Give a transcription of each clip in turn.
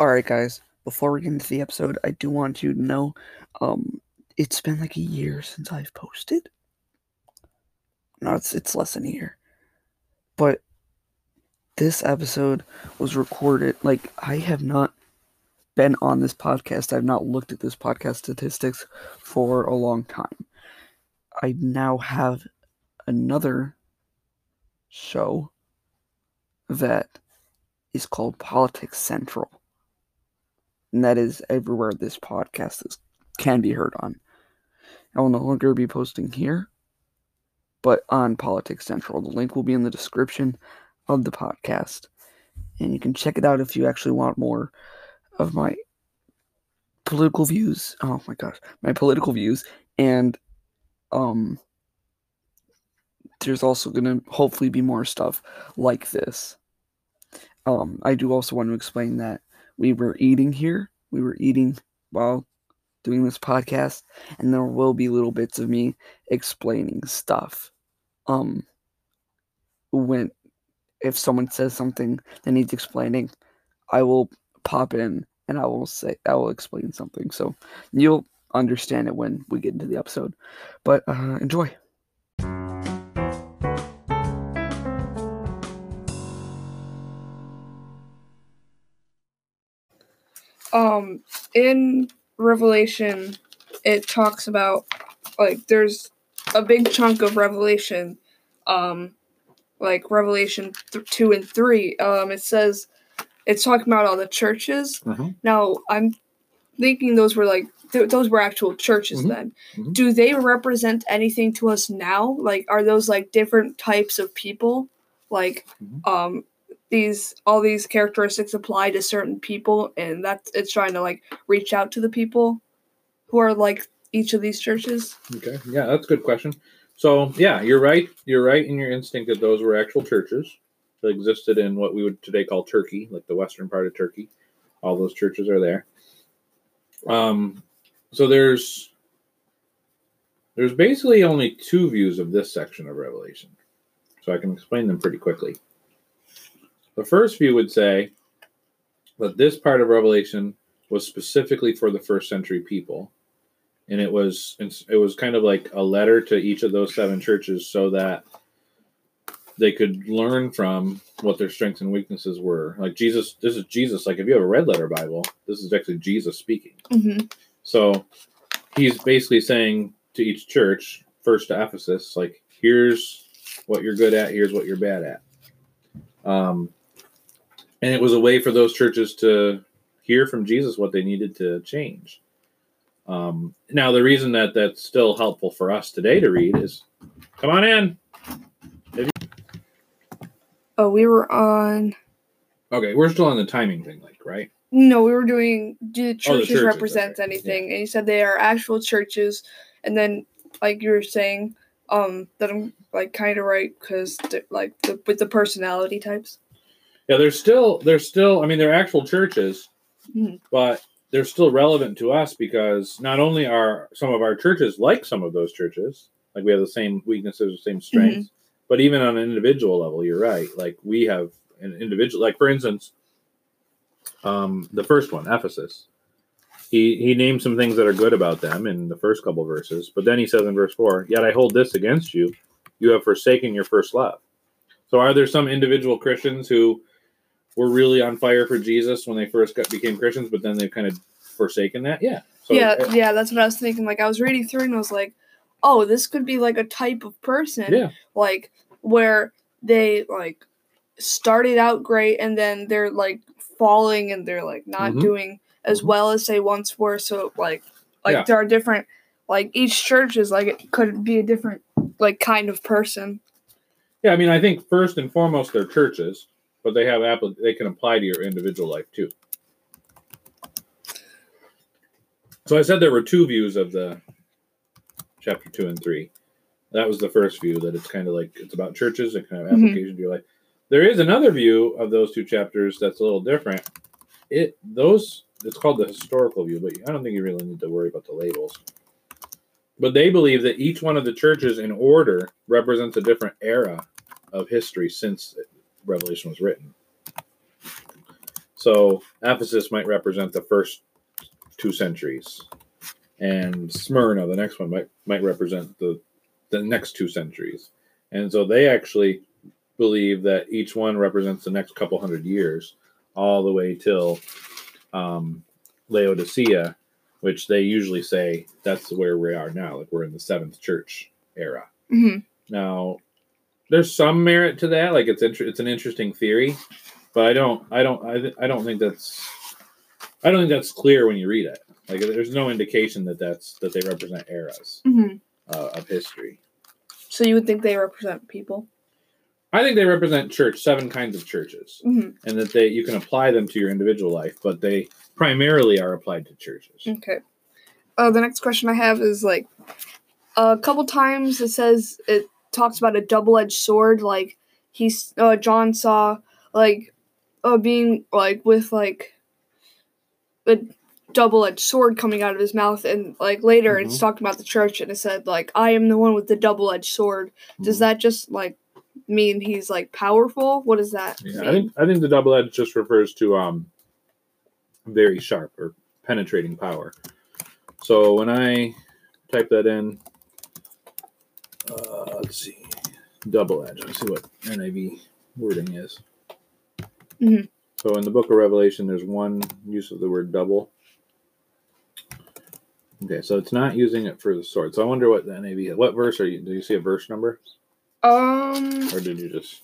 All right, guys. Before we get into the episode, I do want you to know, um, it's been like a year since I've posted. No, it's it's less than a year, but this episode was recorded. Like I have not been on this podcast. I've not looked at this podcast statistics for a long time. I now have another show that is called Politics Central. And that is everywhere this podcast is can be heard on. I will no longer be posting here, but on Politics Central. The link will be in the description of the podcast. And you can check it out if you actually want more of my political views. Oh my gosh, my political views. And um there's also to hopefully be more stuff like this. Um, I do also want to explain that we were eating here. We were eating while doing this podcast, and there will be little bits of me explaining stuff. Um, when if someone says something that needs explaining, I will pop in and I will say I will explain something. So you'll understand it when we get into the episode. But uh, enjoy. Um in revelation it talks about like there's a big chunk of revelation um like revelation th- 2 and 3 um it says it's talking about all the churches Mhm. now i'm thinking those were like th- those were actual churches Mhm. then Mhm. do they represent anything to us now like are those like different types of people like Mhm. um these all these characteristics apply to certain people and that's it's trying to like reach out to the people who are like each of these churches Okay. Yeah, that's a good question. So yeah, you're right. You're right in your instinct that those were actual churches that existed in what we would today call Turkey, like the western part of Turkey. All those churches are there. Um, so there's there's basically only two views of this section of Revelation, so I can explain them pretty quickly. The first view would say that this part of Revelation was specifically for the first century people. And it was it was kind of like a letter to each of those seven churches so that they could learn from what their strengths and weaknesses were. Like jesus this is jesus. Like if you have a red letter bible this is actually jesus speaking. Mm-hmm. so he's basically saying to each church first to ephesus like here's what you're good at here's what you're bad at. Um and it was a way for those churches to hear from jesus what they needed to change um, now, the reason that that's still helpful for us today to read is come on in. oh we were on Okay, we're still on the timing thing, like, right? no we were doing do the churches, churches, represent okay. anything and you said they are actual churches and then like you were saying um that i'm like kind of right because like the, with the personality types Yeah, they're still, they're still, I mean, they're actual churches, Mhm. but they're still relevant to us because not only are some of our churches like some of those churches, like we have the same weaknesses, the same strengths, but even on an individual level, you're right. Like we have an individual, like for instance, um, the first one, Ephesus. He he named some things that are good about them in the first couple verses, but then he says in verse four, "Yet I hold this against you: you have forsaken your first love." So, are there some individual Christians who were really on fire for Jesus when they first got, became Christians, but then they've kind of forsaken that? Yeah. So, yeah, uh, yeah, that's what I was thinking. Like I was reading through and I was like, oh, this could be like a type of person. yeah. Like where they like started out great and then they're like falling and they're like not Mhm. doing as Mhm. well as they once were. So like like Yeah. there are different like each church is like it could be a different like kind of person. Yeah, I mean, I think first and foremost they're churches, but they have appli- they can apply to your individual life too. So I said there were two views of the chapter two and three. That was the first view that it's kind of like it's about churches and kind of Mhm. application to your life. There is another view of those two chapters that's a little different. It those it's called the historical view, but I don't think you really need to worry about the labels. But they believe that each one of the churches in order represents a different era of history since Revelation was written. So Ephesus might represent the first two centuries, and Smyrna, the next one, might might represent the the next two centuries. And so they actually believe that each one represents the next couple hundred years, all the way till um, Laodicea, which they usually say that's where we are now. Like we're in the seventh church era. hmm Now, there's some merit to that. Like it's inter- it's an interesting theory, but I don't I don't I, th- I don't think that's I don't think that's clear when you read it. Like there's no indication that that's that they represent eras hmm uh, of history. So you would think they represent people. I think they represent church, seven kinds of churches, hmm and that they you can apply them to your individual life, but they primarily are applied to churches. Okay. Uh, the next question I have is like a couple times it says it talks about a double-edged sword. Like he's uh, John saw like uh, being like with like a double-edged sword coming out of his mouth, and like later it's Mhm. talked about the church and it said like I am the one with the double-edged sword. Does that just like mean he's like powerful? What does that Yeah, mean? I think I think the double-edged just refers to um very sharp or penetrating power. So when I type that in, uh, let's see, double edge. Let's see what NIV wording is. Mhm. So in the Book of Revelation, there's one use of the word double. Okay, so it's not using it for the sword. So I wonder what the NIV. What verse are you? Do you see a verse number, um, or did you just?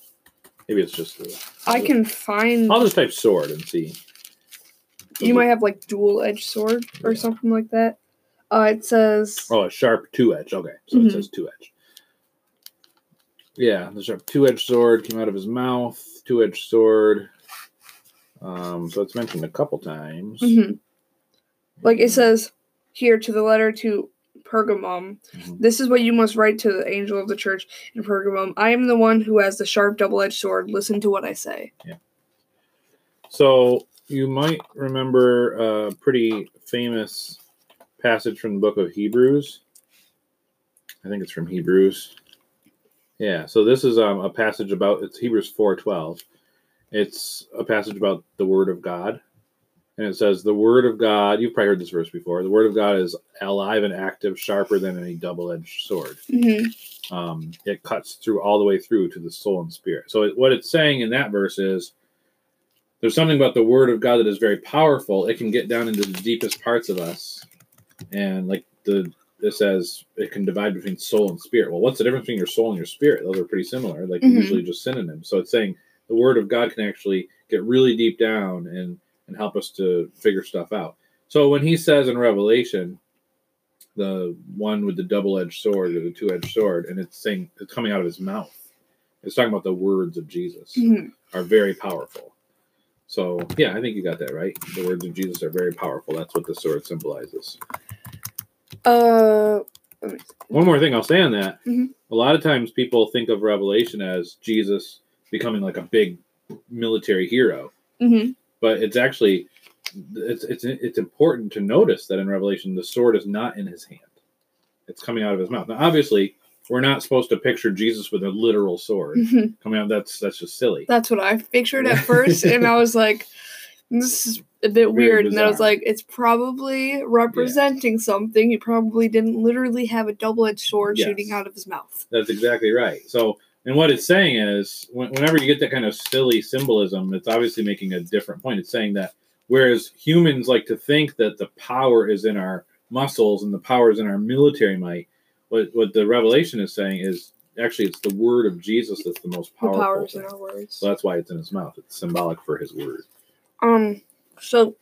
Maybe it's just the. I can find. I'll just type sword and see. You might have like dual edged sword or Yeah. something like that. Uh, it says Oh, a sharp two edge. Okay, so Mhm. it says two edge. Yeah, the sharp two edged sword came out of his mouth. Two edged sword. Um, so it's mentioned a couple times. mhm. like it says here to the letter to Pergamum. Mhm. This is what you must write to the angel of the church in Pergamum. I am the one who has the sharp double edged sword. Listen to what I say. Yeah. So you might remember a pretty famous passage from the book of Hebrews. I think it's from Hebrews. Yeah, so this is um, a passage about it's Hebrews four twelve. It's a passage about the Word of God, and it says the Word of God. You've probably heard this verse before. The Word of God is alive and active, sharper than any double-edged sword Mm-hmm. um, it cuts through all the way through to the soul and spirit. So it, what it's saying in that verse is there's something about the word of God that is very powerful. It can get down into the deepest parts of us, and like the it says, it can divide between soul and spirit. Well, what's the difference between your soul and your spirit? Those are pretty similar. Like Mhm. usually just synonyms. So it's saying the word of God can actually get really deep down and and help us to figure stuff out. So when he says in Revelation, the one with the double-edged sword or the two-edged sword, and it's saying it's coming out of his mouth. It's talking about the words of Jesus hmm are very powerful. So yeah, I think you got that right. The words of Jesus are very powerful. That's what the sword symbolizes. Uh, One more thing I'll say on that. Mhm. A lot of times people think of Revelation as Jesus becoming like a big military hero, hmm but it's actually it's it's it's important to notice that in Revelation the sword is not in his hand. It's coming out of his mouth. Now obviously, we're not supposed to picture Jesus with a literal sword hmm coming out. That's that's just silly. That's what I pictured at first, and I was like, "This is a bit weird." And I was like, "It's probably representing something. He probably didn't literally have a double-edged sword Yes. shooting out of his mouth." That's exactly right. So, and what it's saying is, when- whenever you get that kind of silly symbolism, it's obviously making a different point. It's saying that whereas humans like to think that the power is in our muscles and the power is in our military might, what what the revelation is saying is actually it's the word of Jesus that's the most powerful. The powers in our words. So that's why it's in his mouth. It's symbolic for his word. Um, so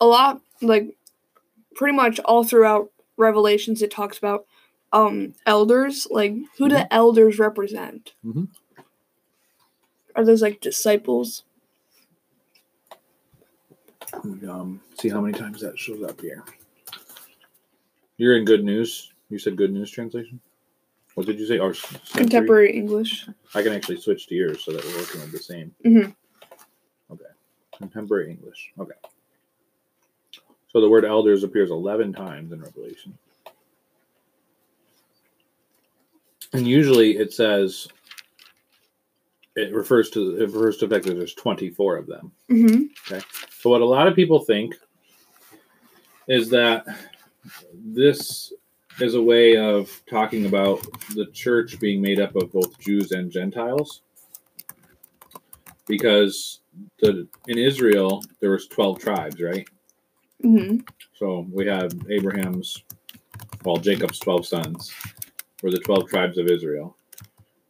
a lot like pretty much all throughout Revelations, it talks about um elders. Like, who do elders represent? Mhm. Are those like disciples? Um, see how many times that shows up here. You're in good news. You said good news translation. What did you say? Or s- century? Contemporary English. I can actually switch to yours so that we're working with the same. Mhm. Okay. Contemporary English. Okay. So the word elders appears 11 times in Revelation. And usually it says it refers to it refers to the fact that there's 24 of them. hmm So what a lot of people think is that this is a way of talking about the church being made up of both Jews and Gentiles. Because the in Israel there was 12 tribes, right? hmm So we have Abraham's well, Jacob's 12 sons were the 12 tribes of Israel.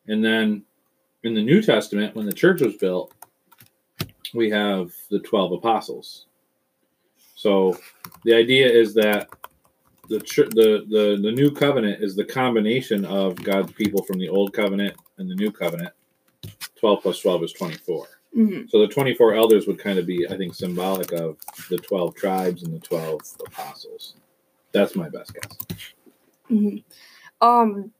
And then in the New Testament, when the church was built, we have the 12 apostles. So the idea is that the, the the the new covenant is the combination of God's people from the old covenant and the new covenant. 12 plus 12 is 24. Hmm So the 24 elders would kind of be, I think, symbolic of the 12 tribes and the 12 apostles. That's my best guess. hmm Um,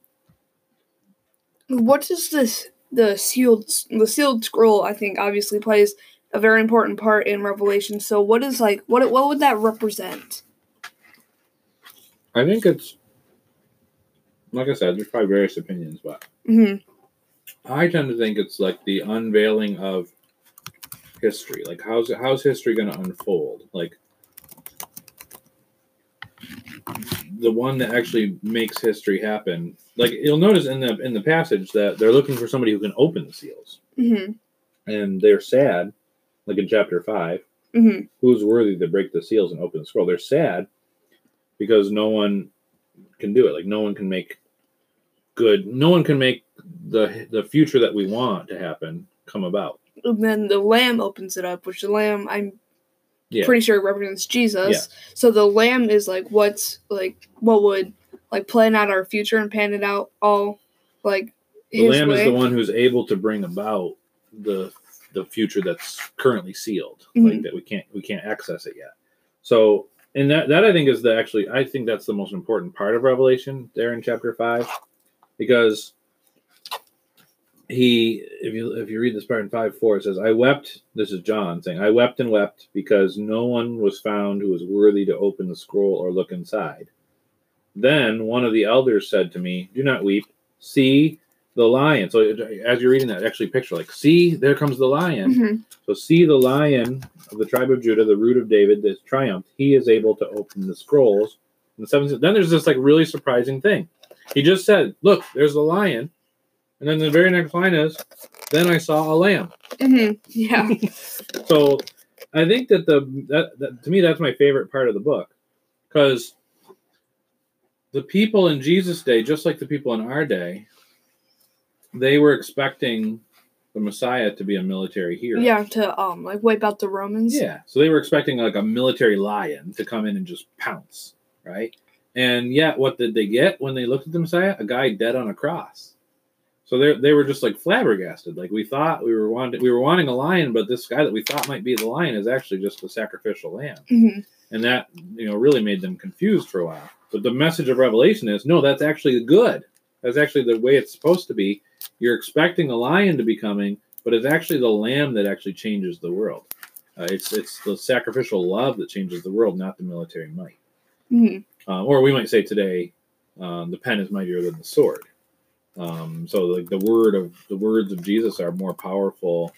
what is this? The sealed, the sealed scroll. I think obviously plays a very important part in Revelation. So, what is like what? What would that represent? I think it's, like I said, there's probably various opinions, but hmm I tend to think it's like the unveiling of history. Like, how's how's history going to unfold? Like, the one that actually makes history happen. Like, you'll notice in the in the passage that they're looking for somebody who can open the seals, hmm and they're sad. Like in chapter five, hmm who's worthy to break the seals and open the scroll? They're sad because no one can do it. Like, no one can make good. No one can make the the future that we want to happen come about. And then the lamb opens it up, which the lamb I'm Yeah. pretty sure represents Jesus. Yeah. So the lamb is like what's like what would like plan out our future and pan it out all like The Lamb way. is the one who's able to bring about the the future that's currently sealed, Mhm. like that we can't we can't access it yet. So, and that that I think is the actually I think that's the most important part of Revelation there in chapter five, because he if you if you read this part in five four it says I wept. This is John saying I wept and wept because no one was found who was worthy to open the scroll or look inside. Then one of the elders said to me, "Do not weep. See." the lion. So as you're reading that, actually picture like, see, there comes the lion. Mhm. So see the lion of the tribe of Judah, the root of David, that's triumphed. He is able to open the scrolls. And the seven, then there's this like really surprising thing. He just said, "Look, there's the lion," and then the very next line is, "Then I saw a lamb." Mhm. Yeah. So I think that the that, that to me that's my favorite part of the book because the people in Jesus' day, just like the people in our day, they were expecting the Messiah to be a military hero. yeah. To um like wipe out the Romans. Yeah. So they were expecting like a military lion to come in and just pounce, right? And yet, what did they get when they looked at the Messiah? A guy dead on a cross. So they they were just like flabbergasted. Like we thought we were wanting we were wanting a lion, but this guy that we thought might be the lion is actually just a sacrificial lamb. hmm And that you know really made them confused for a while. But the message of Revelation is no, that's actually good. That's actually the way it's supposed to be. You're expecting a lion to be coming, but it's actually the lamb that actually changes the world. Uh, it's it's the sacrificial love that changes the world, not the military might. hmm Um, or we might say today, um, the pen is mightier than the sword. Um, so like the word of the words of Jesus are more powerful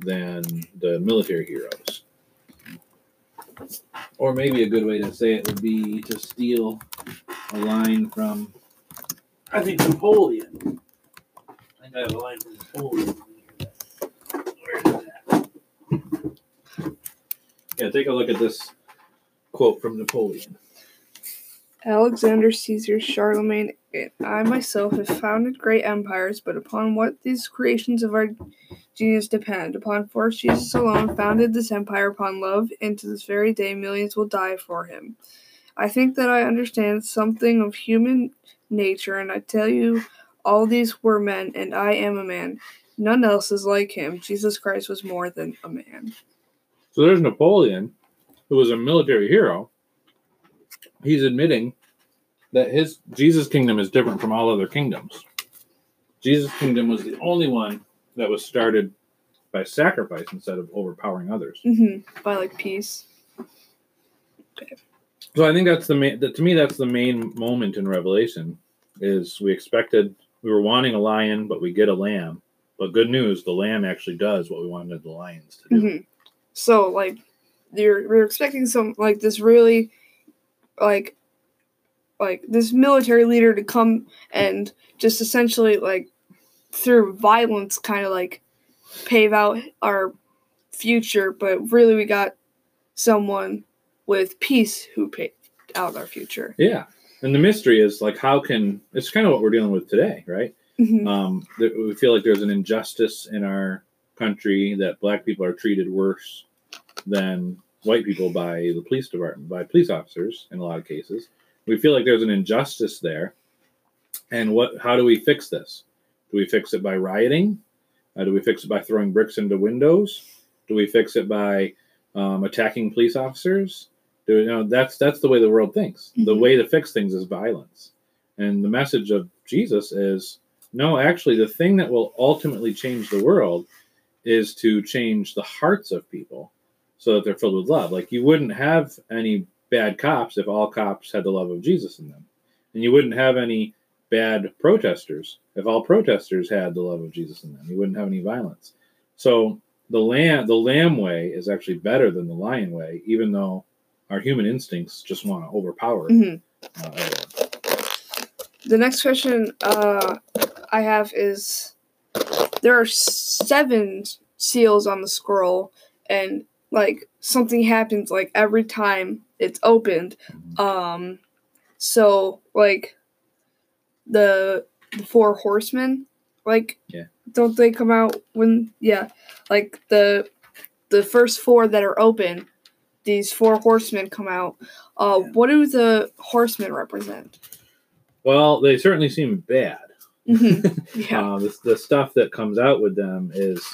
than the military heroes. Or maybe a good way to say it would be to steal a line from I think Napoleon. I think I have a line from Napoleon. Where is that? yeah. Take a look at this quote from Napoleon. Alexander, Caesar, Charlemagne, and I myself have founded great empires, but upon what these creations of our genius depend. Upon force Jesus alone founded this empire upon love, and to this very day millions will die for him. I think that I understand something of human nature, and I tell you, all these were men, and I am a man. None else is like him. Jesus Christ was more than a man. So there's Napoleon, who was a military hero. He's admitting that his Jesus' kingdom is different from all other kingdoms. Jesus' kingdom was the only one that was started by sacrifice instead of overpowering others. hmm By like peace. So I think that's the main. That, to me, that's the main moment in Revelation. Is we expected we were wanting a lion, but we get a lamb, But good news, the lamb actually does what we wanted the lions to do. hmm So like you're we're expecting some like this really like like this military leader to come and just essentially like through violence kind of like pave out our future, but really we got someone with peace who paved out our future. Yeah. And the mystery is like, how can it's kind of what we're dealing with today, right? Mhm. Um, we feel like there's an injustice in our country that black people are treated worse than white people by the police department, by police officers in a lot of cases. We feel like there's an injustice there. And what? How do we fix this? Do we fix it by rioting? Uh, do we fix it by throwing bricks into windows? Do we fix it by um, attacking police officers? Do you know that's that's the way the world thinks. The Mhm. way to fix things is violence. And the message of Jesus is no, actually, the thing that will ultimately change the world is to change the hearts of people so that they're filled with love. Like, you wouldn't have any bad cops if all cops had the love of Jesus in them. And you wouldn't have any bad protesters if all protesters had the love of Jesus in them. You wouldn't have any violence. So, the lamb, the lamb way is actually better than the lion way, even though our human instincts just want to overpower Mhm. uh. The next question uh, I have is there are seven seals on the scroll, and like something happens like every time it's opened. Um, so like the the four horsemen, like Yeah. don't they come out when yeah, like the the first four that are open, these four horsemen come out. Uh, Yeah. what do the horsemen represent? Well, they certainly seem bad. Mhm. Yeah. Uh, the, the stuff that comes out with them is,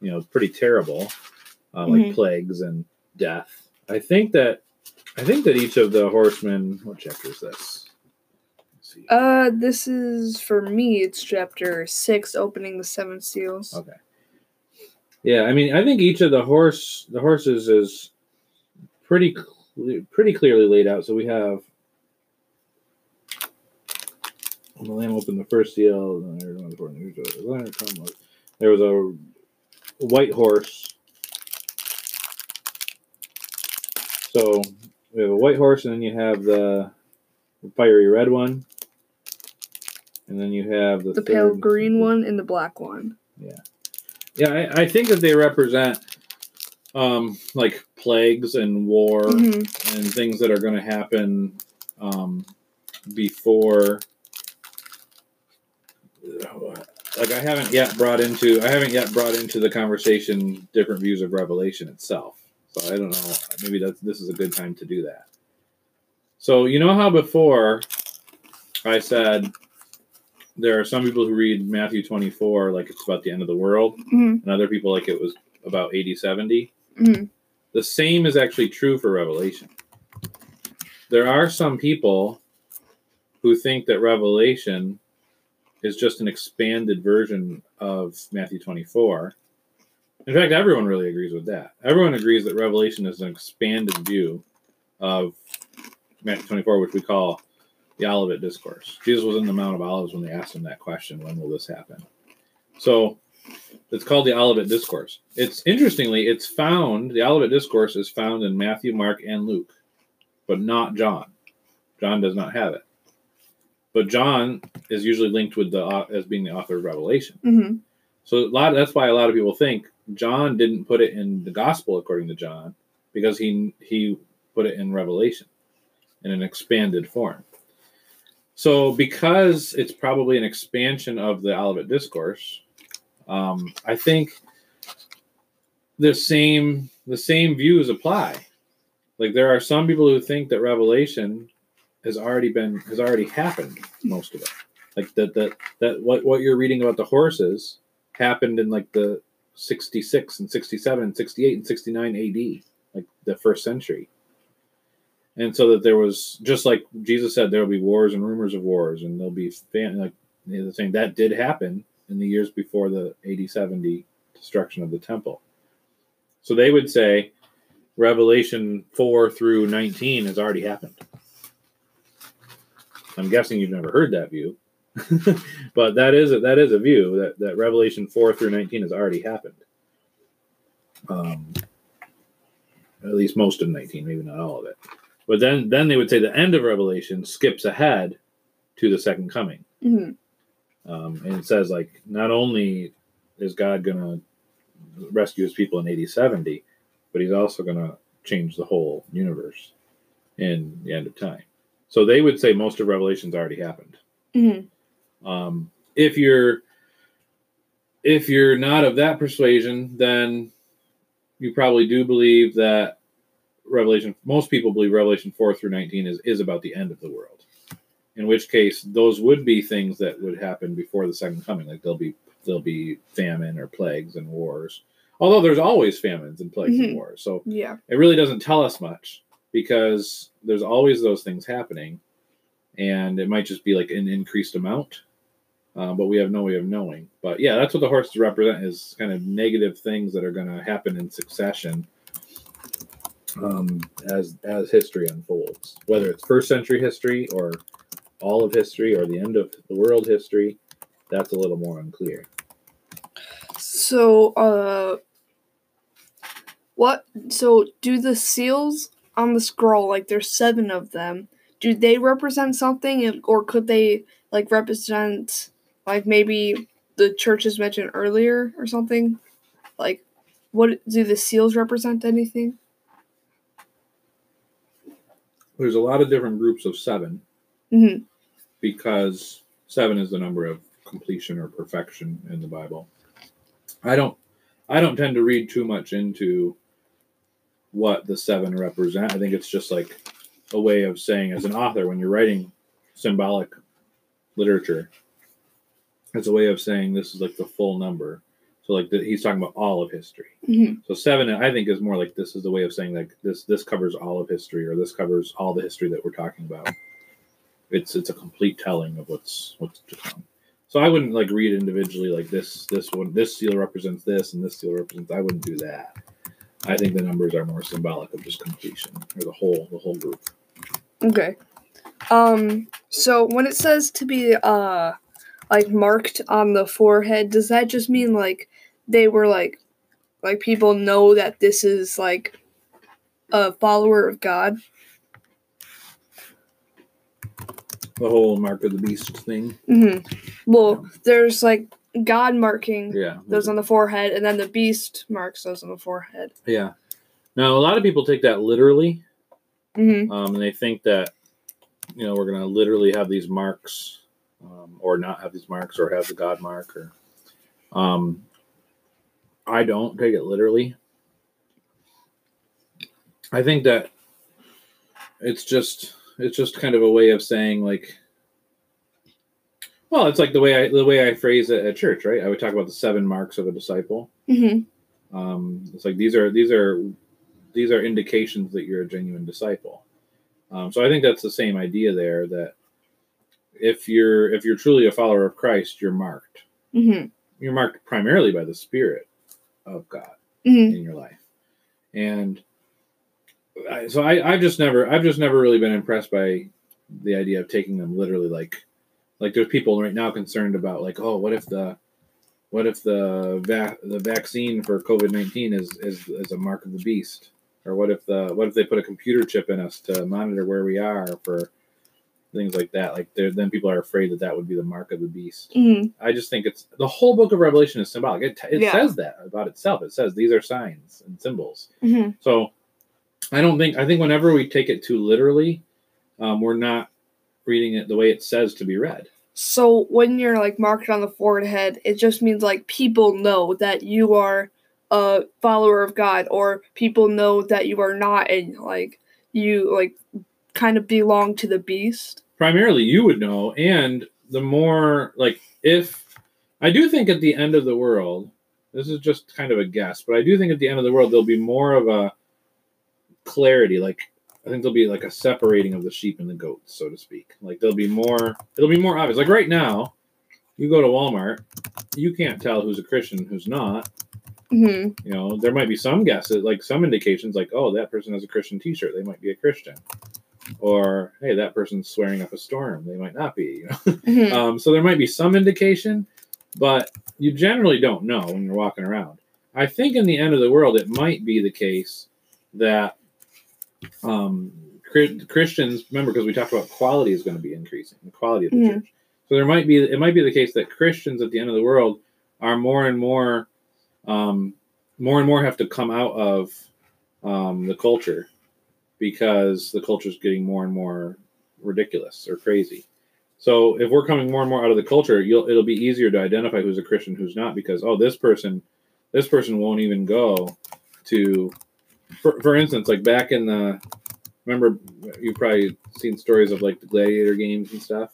you know, pretty terrible, uh, like Mhm. plagues and death. I think that, I think that each of the horsemen. What chapter is this? Uh, this is for me. It's chapter six, opening the seven seals. Okay. Yeah, I mean, I think each of the horse, the horses is pretty, cle- pretty clearly laid out. So we have when the lamb opened the first seal. then there was one before the- There was a white horse. So we have a white horse, and then you have the fiery red one, and then you have the, The pale third- green one and the black one. yeah, I, I think that they represent um, like plagues and war Mhm. and things that are going to happen um, before. Like I haven't yet brought into I haven't yet brought into the conversation different views of Revelation itself. So I don't know. Maybe that's this is a good time to do that. So you know how before I said there are some people who read Matthew 24 like it's about the end of the world, Mhm. and other people like it was about 80 70. Mhm. The same is actually true for Revelation. There are some people who think that Revelation is just an expanded version of Matthew 24. In fact, everyone really agrees with that. Everyone agrees that Revelation is an expanded view of Matthew 24, which we call the Olivet Discourse. Jesus was in the Mount of Olives when they asked him that question when will this happen? So it's called the Olivet Discourse. It's interestingly, it's found, the Olivet Discourse is found in Matthew, Mark, and Luke, but not John. John does not have it. But John is usually linked with the au- as being the author of Revelation. Mhm. So a lot that's why a lot of people think John didn't put it in the gospel according to John because he he put it in Revelation in an expanded form. So because it's probably an expansion of the Olivet Discourse, um, I think the same the same views apply. Like there are some people who think that Revelation has already been has already happened most of it. Like that that that what what you're reading about the horses happened in like the 66 and 67 and 68 and 69 AD, like the first century. And so that there was just like Jesus said, there will be wars and rumors of wars, and there'll be fan, like know, saying that did happen in the years before the AD 70 destruction of the temple. So they would say Revelation 4 through 19 has already happened. I'm guessing you've never heard that view. but that is a, that is a view that, that Revelation four through nineteen has already happened. Um, at least most of nineteen, maybe not all of it. But then then they would say the end of Revelation skips ahead to the second coming, hmm um, and it says like not only is God gonna rescue his people in eighty seventy, but he's also gonna change the whole universe in the end of time. So they would say most of Revelation's already happened. hmm Um, if you're if you're not of that persuasion, then you probably do believe that Revelation. Most people believe Revelation four through nineteen is is about the end of the world. In which case, those would be things that would happen before the second coming. Like there'll be there'll be famine or plagues and wars. Although there's always famines and plagues Mhm. and wars, so Yeah. it really doesn't tell us much because there's always those things happening and it might just be like an increased amount uh, but we have no way of knowing but yeah that's what the horses represent is kind of negative things that are going to happen in succession um, as as history unfolds whether it's first century history or all of history or the end of the world history that's a little more unclear So, uh, what? So, do the seals on the scroll, like there's seven of them, do they represent something, or could they like represent, like maybe the churches mentioned earlier or something? Like, what do the seals represent? Anything? there's a lot of different groups of seven hmm because seven is the number of completion or perfection in the Bible. I don't I don't tend to read too much into what the seven represent. I think it's just like a way of saying as an author when you're writing symbolic literature, it's a way of saying this is like the full number. So like the, he's talking about all of history. hmm So seven, I think, is more like this is the way of saying like this this covers all of history, or this covers all the history that we're talking about. It's it's a complete telling of what's what's to come. So I wouldn't like read individually like this this one this seal represents this and this seal represents. I wouldn't do that. I think the numbers are more symbolic of just completion or the whole the whole group. Okay. Um. So when it says to be uh, like marked on the forehead, does that just mean like they were like, like people know that this is like a follower of God? The whole mark of the beast thing. Mm-hmm. Well, there's like God marking Yeah. those on the forehead, and then the beast marks those on the forehead. Yeah. Now a lot of people take that literally. hmm um, and they think that you know we're going to literally have these marks um, or not have these marks or have the god mark or um, i don't take it literally i think that it's just it's just kind of a way of saying like well it's like the way i the way i phrase it at church right i would talk about the seven marks of a disciple hmm um, it's like these are these are these are indications that you're a genuine disciple. Um, so I think that's the same idea there. That if you're if you're truly a follower of Christ, you're marked. hmm You're marked primarily by the Spirit of God hmm in your life, and I, so I, I've just never I've just never really been impressed by the idea of taking them literally. Like like there's people right now concerned about like oh what if the what if the va- the vaccine for COVID nineteen is, is is a mark of the beast, or what if the what if they put a computer chip in us to monitor where we are for things like that? Like there, then people are afraid that that would be the mark of the beast. hmm I just think it's the whole book of Revelation is symbolic. It, it Yeah. says that about itself. It says these are signs and symbols. hmm So I don't think I think whenever we take it too literally, um, we're not reading it the way it says to be read. So when you're like marked on the forehead, it just means like people know that you are a follower of God, or people know that you are not, and like you like kind of belong to the beast. Primarily, you would know, and the more like if I do think at the end of the world, this is just kind of a guess, but I do think at the end of the world there'll be more of a clarity. Like I think there'll be like a separating of the sheep and the goats, so to speak. Like there'll be more. It'll be more obvious. Like right now, you go to Walmart, you can't tell who's a Christian, who's not. hmm You know, there might be some guesses, like some indications, like oh, that person has a Christian T-shirt, they might be a Christian. Or hey, that person's swearing up a storm. They might not be. You know? Mhm. Um, so there might be some indication, but you generally don't know when you're walking around. I think in the end of the world, it might be the case that um, Christians remember because we talked about quality is going to be increasing, the quality of the Mhm. church. So there might be it might be the case that Christians at the end of the world are more and more, um, more and more have to come out of um, the culture because the culture is getting more and more ridiculous or crazy. So if we're coming more and more out of the culture, you'll it'll be easier to identify who's a Christian, who's not, because oh, this person, this person won't even go to, for, for instance, like back in the, remember you've probably seen stories of like the gladiator games and stuff,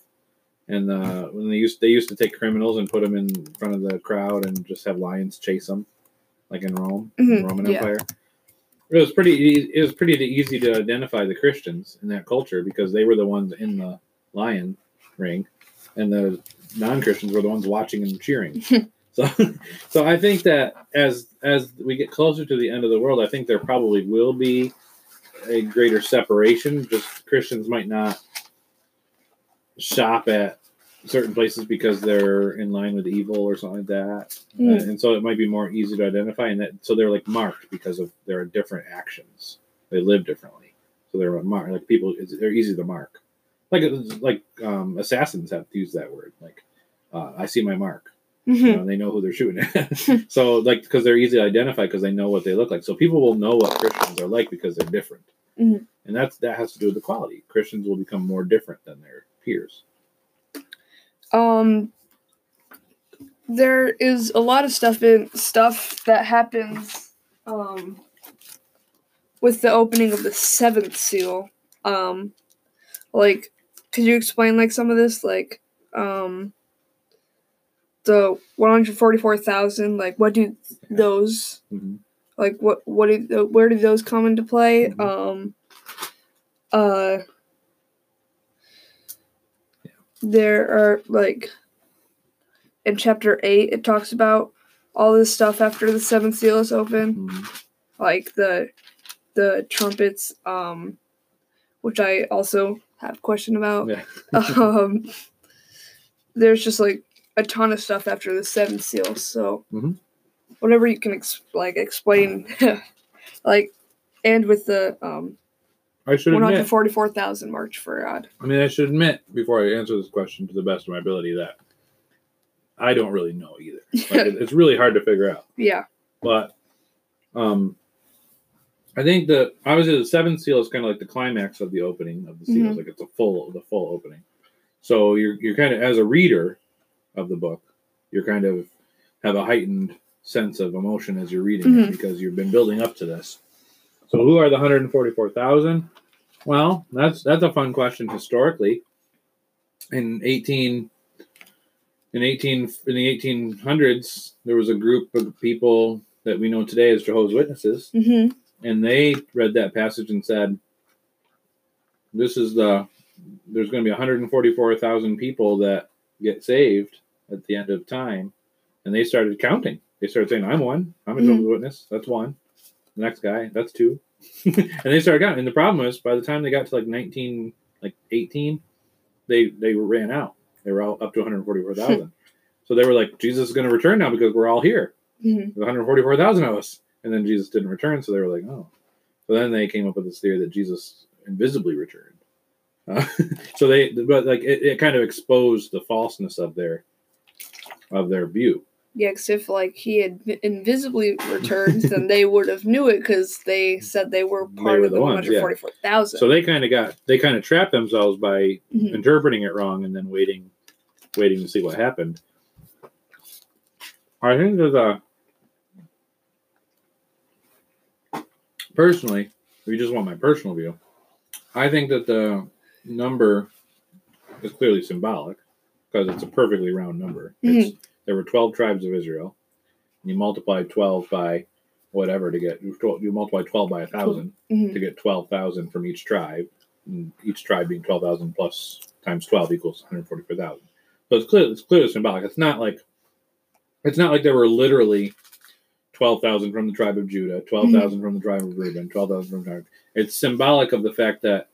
and uh, when they used they used to take criminals and put them in front of the crowd and just have lions chase them, like in Rome, Mhm, Roman yeah. Empire. It was pretty. It was pretty easy to identify the Christians in that culture because they were the ones in the lion ring, and the non-Christians were the ones watching and cheering. so, so I think that as as we get closer to the end of the world, I think there probably will be a greater separation. Just Christians might not shop at certain places because they're in line with evil or something like that, Mm. and so it might be more easy to identify. And that so they're like marked because of their different actions. They live differently, so they're marked. Like people, it's- they're easy to mark. Like like um, assassins have to use that word. Like uh, I see my mark. You Mhm. know, they know who they're shooting at. so like because they're easy to identify because they know what they look like. So people will know what Christians are like because they're different. Mhm. And that's that has to do with the quality. Christians will become more different than their peers. Um there is a lot of stuff in stuff that happens um with the opening of the seventh seal um like could you explain like some of this like um the 144,000 like what do those Mhm. like what what did where did those come into play Mhm. um uh there are like in chapter 8 it talks about all this stuff after the seventh seal is open Mhm. like the the trumpets um which i also have a question about Yeah. um there's just like a ton of stuff after the seventh seal so Mhm. whatever you can ex- like explain like and with the um I should admit. 144,000 march for god I mean, I should admit before I answer this question to the best of my ability that I don't really know either. Like, it's really hard to figure out. yeah But um, I think that obviously the seventh seal is kind of like the climax of the opening of the seals. Mhm. Like it's a full the full opening. So you're you're kind of as a reader of the book, you're kind of have a heightened sense of emotion as you're reading it Mhm. because you've been building up to this. So who are the 144,000? Well, that's that's a fun question historically. In 18 in 18 in the 1800s there was a group of people that we know today as Jehovah's Witnesses mm-hmm. and they read that passage and said this is the there's going to be 144,000 people that get saved at the end of time and they started counting they started saying i'm one i'm a Mhm. Jehovah's witness that's one the next guy that's two and they started counting and the problem was by the time they got to like 19 like 18 they they ran out they were all up to 144,000 so they were like jesus is going to return now because we're all here Mm-hmm. 144,000 of us. And then Jesus didn't return, so they were like, oh. So then they came up with this theory that Jesus invisibly returned. Uh, so they, but like it, it kind of exposed the falseness of their of their view. Yeah, 'cause if like he had invisibly returned, then they would have knew it because they said they were They part were of the the ones, yeah. 144,000. So they kind of got they kind of trapped themselves by Mhm. interpreting it wrong and then waiting waiting to see what happened. I think there's a personally, if you just want my personal view, I think that the number is clearly symbolic because it's a perfectly round number. It's, there were 12 tribes of Israel. You multiply 12 by whatever to get, you you multiply 12 by a 1,000 Mhm. to get 12,000 from each tribe. And each tribe being 12,000 plus times 12 equals 144,000. So it's clear, it's clearly symbolic. It's not like, it's not like there were literally 12,000 from the tribe of Judah, 12,000 from the tribe of Reuben, 12,000 from the tribe. It's symbolic of the fact that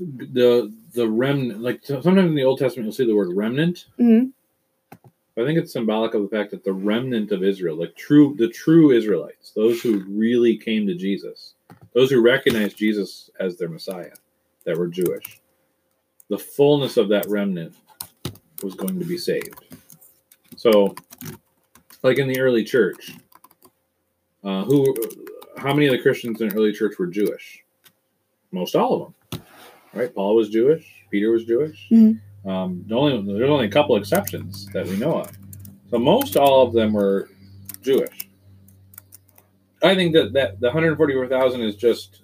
the the remnant. Like sometimes in the Old Testament, you'll see the word remnant. I think it's symbolic of the fact that the remnant of Israel, like true, the true Israelites, those who really came to Jesus, those who recognized Jesus as their Messiah, that were Jewish, the fullness of that remnant was going to be saved. So, like in the early church, uh, who, how many of the Christians in the early church were Jewish? Most all of them, right? Paul was Jewish. Peter was Jewish. Mhm. Um, the only there's only a couple exceptions that we know of. So most all of them were Jewish. I think that, that the 144,000 is just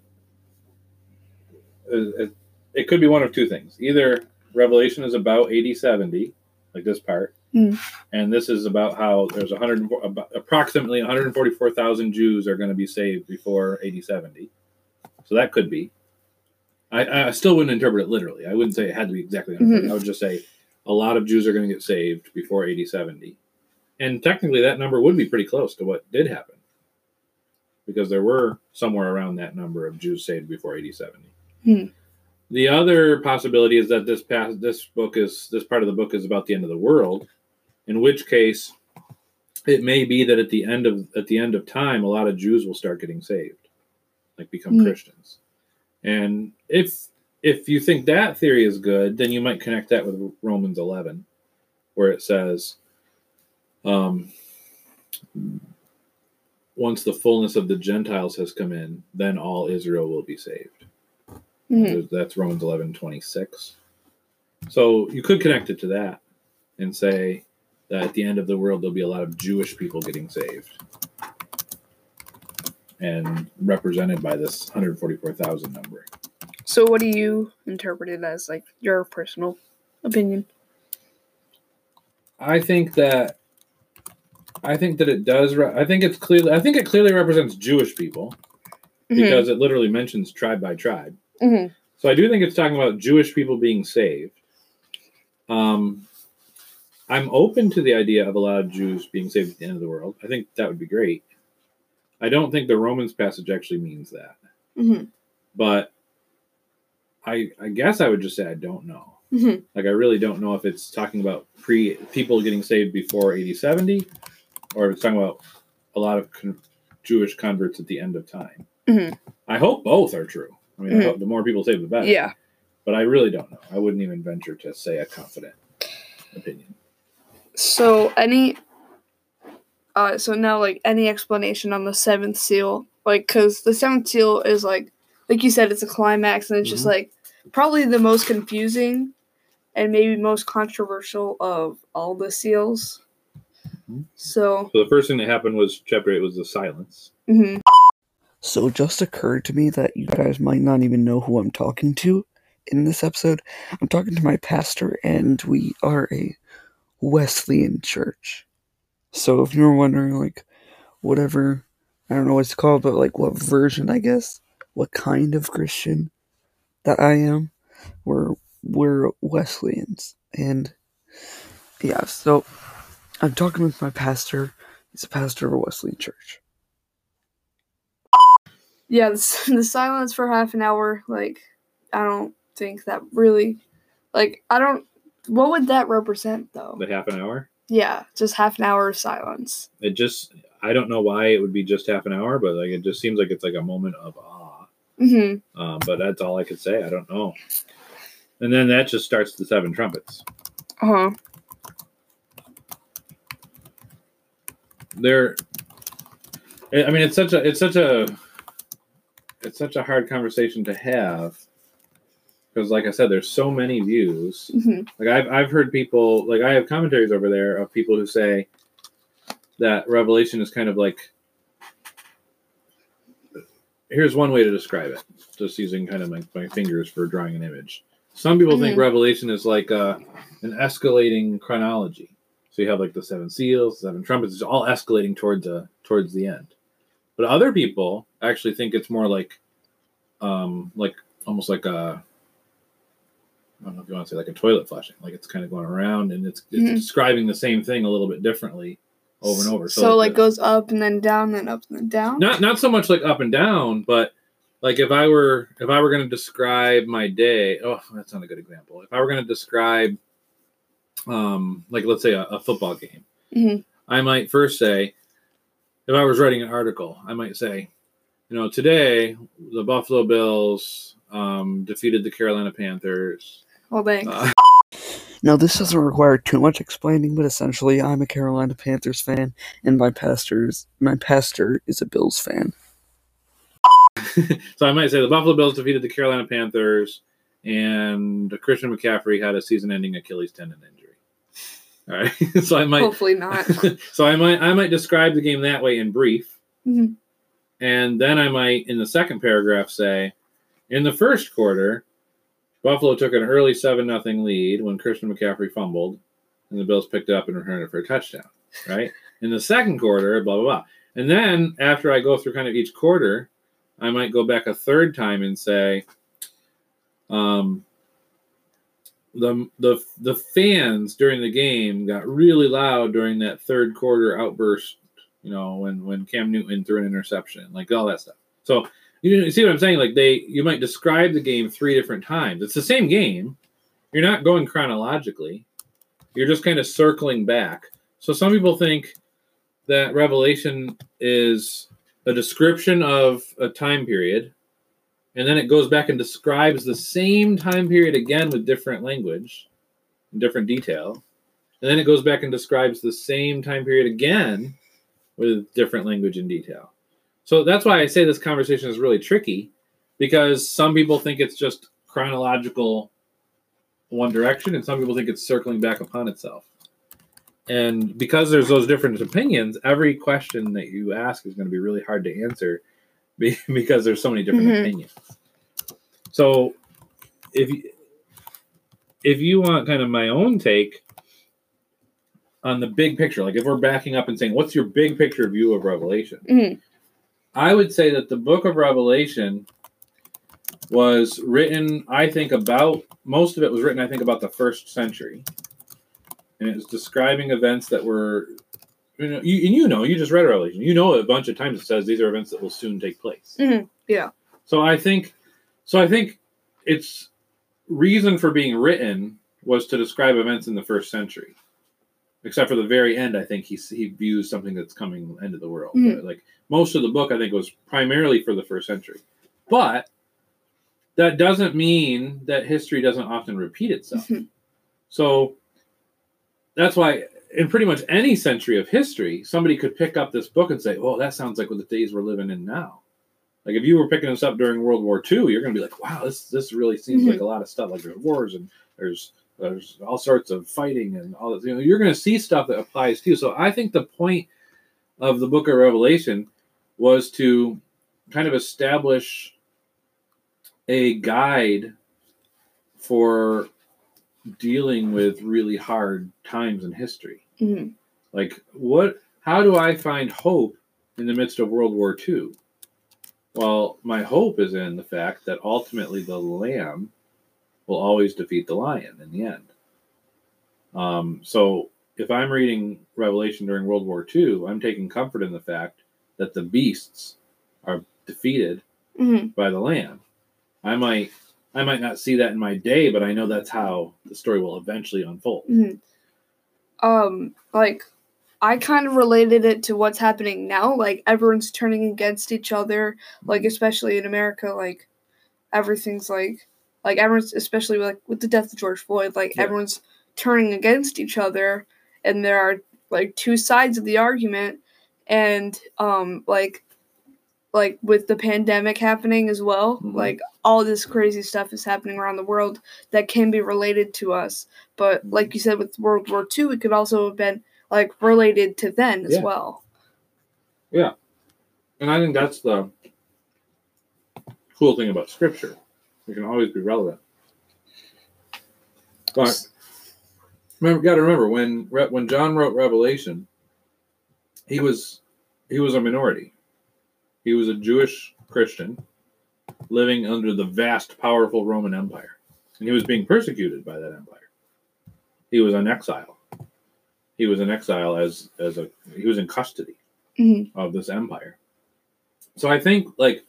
it, it- could be one of two things. Either Revelation is about 80 70, like this part, Hmm. and this is about how there's 100 about approximately 144,000 Jews are going to be saved before 80 70. So that could be. I, I still wouldn't interpret it literally. I wouldn't say it had to be exactly 100. I would just say a lot of Jews are going to get saved before 80 70. And technically, that number would be pretty close to what did happen because there were somewhere around that number of Jews saved before 80 70. Hmm. The other possibility is that this past this book is this part of the book is about the end of the world, in which case it may be that at the end of at the end of time a lot of Jews will start getting saved, like become Hmm. Christians. And if if you think that theory is good, then you might connect that with Romans 11 where it says um once the fullness of the Gentiles has come in, then all Israel will be saved. hmm That's Romans eleven twenty six. So you could connect it to that and say that at the end of the world there'll be a lot of Jewish people getting saved. And represented by this 144,000 number. So, what do you interpret it as, like your personal opinion? I think that I think that it does re- I think it's clearly I think it clearly represents Jewish people because it literally mentions tribe by tribe. Mhm. So I do think it's talking about Jewish people being saved. Um, I'm open to the idea of a lot of Jews being saved at the end of the world. I think that would be great. I don't think the Romans passage actually means that, hmm but I I guess I would just say I don't know. hmm Like I really don't know if it's talking about pre people getting saved before 80 70 or if it's talking about a lot of con- Jewish converts at the end of time. Mhm. I hope both are true. I mean, I Mhm. hope the more people saved, the better. Yeah. But I really don't know. I wouldn't even venture to say a confident opinion. So, any. Uh, so now, like, any explanation on the seventh seal? Like, because the seventh seal is, like, like you said, it's a climax, and it's just, Mhm. like, probably the most confusing and maybe most controversial of all the seals. Mhm. So, So the first thing that happened was chapter eight was the silence. mhm. So it just occurred to me that you guys might not even know who I'm talking to in this episode. I'm talking to my pastor, and we are a Wesleyan church. So if you're wondering, like, whatever, I don't know what it's called, but like what version, I guess, what kind of Christian that I am, we're we're Wesleyans, and yeah. So I'm talking with my pastor. He's a pastor of a Wesleyan church. yeah, the, the silence for half an hour, like, I don't think that really, like, I don't. What would that represent, though? The half an hour. Yeah, just half an hour of silence. It just I don't know why it would be just half an hour, but like it just seems like it's like a moment of awe. Mm-hmm. Um, but that's all I could say. I don't know. And then that just starts the seven trumpets. Uh huh. They're, I I mean, it's such a, it's such a, it's such a hard conversation to have because, like I said, there's so many views. hmm Like I've, I've heard people, like I have commentaries over there of people who say that Revelation is kind of like. Here's one way to describe it, just using kind of my, my fingers for drawing an image. Some people think Mhm. Revelation is like uh, an escalating chronology. So you have like the seven seals, seven trumpets, it's all escalating towards a towards the end. But other people actually think it's more like, um, like almost like a, I don't know if you want to say like a toilet flushing, like it's kind of going around and it's, it's Mhm. describing the same thing a little bit differently over and over. So, like, the- goes up and then down, then up and then down. not not so much like up and down, but like if I were if I were going to describe my day, oh, that's not a good example. If I were going to describe, um, like let's say a, a football game, Mhm. I might first say, if I was writing an article, I might say, you know, today the Buffalo Bills um, defeated the Carolina Panthers. Well, thanks. Uh, Now, this doesn't require too much explaining, but essentially, I'm a Carolina Panthers fan, and my pastor's my pastor is a Bills fan. so I might say the Buffalo Bills defeated the Carolina Panthers, and Christian McCaffrey had a season-ending Achilles tendon injury. All right, so I might Hopefully not. so I might I might describe the game that way in brief, Mhm. and then I might in the second paragraph say, in the first quarter, Buffalo took an early seven nothing lead when Christian McCaffrey fumbled, and the Bills picked it up and returned it for a touchdown. Right in the second quarter, blah blah blah, and then after I go through kind of each quarter, I might go back a third time and say, um, the the the fans during the game got really loud during that third quarter outburst. You know, when when Cam Newton threw an interception, like all that stuff. So you see what I'm saying? Like they, you might describe the game three different times. It's the same game. You're not going chronologically. You're just kind of circling back. So some people think that Revelation is a description of a time period, and then it goes back and describes the same time period again with different language, and different detail, and then it goes back and describes the same time period again with different language and detail. So that's why I say this conversation is really tricky because some people think it's just chronological one direction and some people think it's circling back upon itself. And because there's those different opinions, every question that you ask is going to be really hard to answer because there's so many different Mhm. opinions. So if you, if you want kind of my own take on the big picture, like if we're backing up and saying, what's your big picture view of Revelation? Mhm. I would say that the book of Revelation was written, I think, about most of it was written, I think, about the first century. And it was describing events that were, you know, you, and you know, you just read Revelation. You know, a bunch of times it says these are events that will soon take place. Mhm, yeah. So I think, so I think its reason for being written was to describe events in the first century. Except for the very end, I think he he views something that's coming end of the world. Mhm. Like most of the book, I think was primarily for the first century, but that doesn't mean that history doesn't often repeat itself. Mhm. So that's why in pretty much any century of history, somebody could pick up this book and say, "Oh, that sounds like what the days we're living in now." Like if you were picking this up during World War II, you're going to be like, "Wow, this this really seems Mhm. like a lot of stuff. Like there's wars and there's there's all sorts of fighting and all this. You know, you're going to see stuff that applies to you." So I think the point of the Book of Revelation was to kind of establish a guide for dealing with really hard times in history. Mhm. Like what how do I find hope in the midst of World War II? Well, my hope is in the fact that ultimately the lamb will always defeat the lion in the end. Um, so if I'm reading Revelation during World War II, I'm taking comfort in the fact that the beasts are defeated Mhm. by the lamb. I might I might not see that in my day, but I know that's how the story will eventually unfold. Mhm. Um, like I kind of related it to what's happening now. Like everyone's turning against each other. Like especially in America, like everything's like like everyone's especially like with the death of George Floyd. Like Yeah. everyone's turning against each other, and there are like two sides of the argument, and um like like with the pandemic happening as well Mhm. like all this crazy stuff is happening around the world that can be related to us but like you said with world war ii it could also have been like related to then as Yeah. well Yeah, And I think that's the cool thing about scripture. It can always be relevant. But remember, got to remember when when John wrote Revelation, he was he was a minority. He was a Jewish Christian living under the vast, powerful Roman Empire, and he was being persecuted by that empire. He was in exile. He was in exile as as a he was in custody Mhm. of this empire. So I think like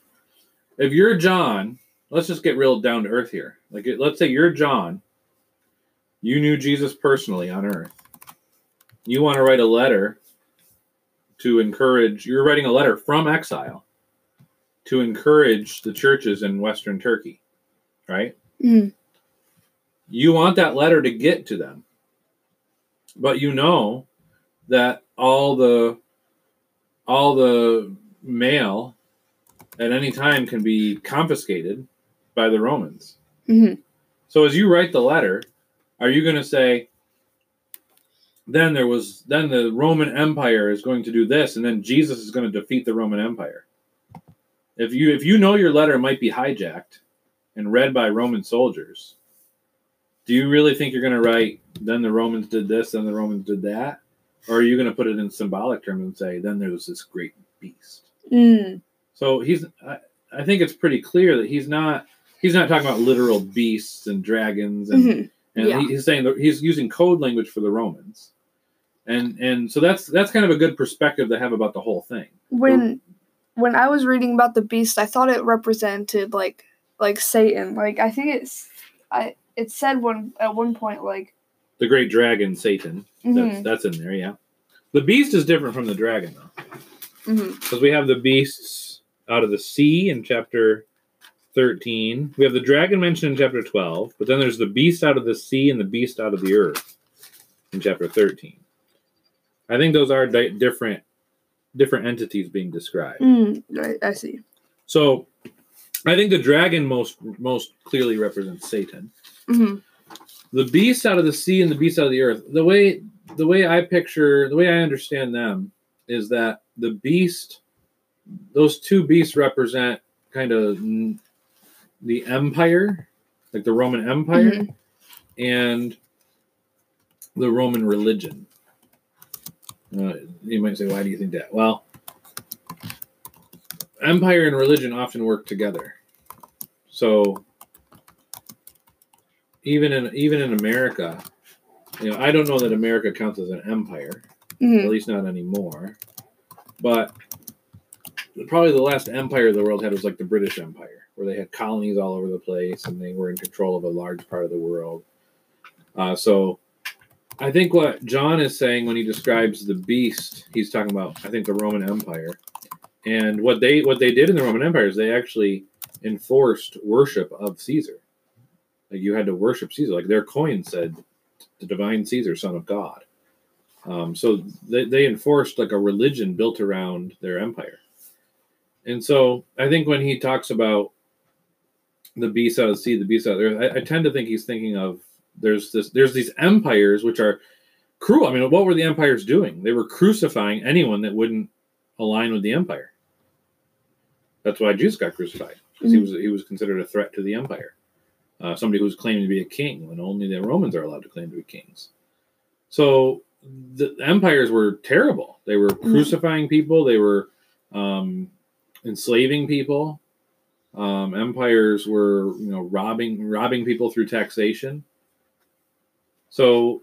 if you're John, let's just get real down to earth here. Like, let's say you're John, you knew Jesus personally on earth. You want to write a letter to encourage, you're writing a letter from exile to encourage the churches in Western Turkey, right? Mhm. You want that letter to get to them, but you know that all the all the mail at any time can be confiscated by the Romans. hmm So as you write the letter, are you going to say, then there was, then the Roman Empire is going to do this, and then Jesus is going to defeat the Roman Empire? If you if you know your letter might be hijacked and read by Roman soldiers, do you really think you're going to write, then the Romans did this, then the Romans did that? Or are you going to put it in symbolic terms and say, then there was this great beast? Mm. So he's I, I think it's pretty clear that he's not he's not talking about literal beasts and dragons and, Mhm. and Yeah. he's saying that he's using code language for the Romans. And and so that's that's kind of a good perspective to have about the whole thing. When when I was reading about the beast, I thought it represented like like Satan. Like I think it's I it said one at one point like The great dragon Satan. That's mhm, that's in there, yeah. The beast is different from the dragon though. mhm, Because we have the beasts out of the sea in chapter 13. We have the dragon mentioned in chapter 12, but then there's the beast out of the sea and the beast out of the earth in chapter 13. I think those are di- different different entities being described. mm, I, I see. So I think the dragon most most clearly represents Satan. hmm The beast out of the sea and the beast out of the earth. The way the way I picture the way I understand them is that the beast those two beasts represent kind of the empire, like the Roman Empire Mhm. and the Roman religion. Uh, you might say, why do you think that? Well, empire and religion often work together. So even in even in America, you know, I don't know that America counts as an empire, Mhm. at least not anymore. But probably the last empire the world had was like the British Empire, where they had colonies all over the place and they were in control of a large part of the world. Uh, so I think what John is saying when he describes the beast, he's talking about I think the Roman Empire. And what they what they did in the Roman Empire is they actually enforced worship of Caesar. Like you had to worship Caesar. Like their coin said, "The divine Caesar, son of God." Um, so they, they enforced like a religion built around their empire. And so I think when he talks about the beast out of the sea, the beast out of the earth, I, I tend to think he's thinking of there's this there's these empires which are cruel. I mean, what were the empires doing? They were crucifying anyone that wouldn't align with the empire. That's why Jesus got crucified because he Mhm. was he was considered a threat to the empire. Uh, somebody who was claiming to be a king when only the Romans are allowed to claim to be kings. So the empires were terrible. They were crucifying people. They were um, enslaving people. Um, empires were, you know, robbing robbing people through taxation. So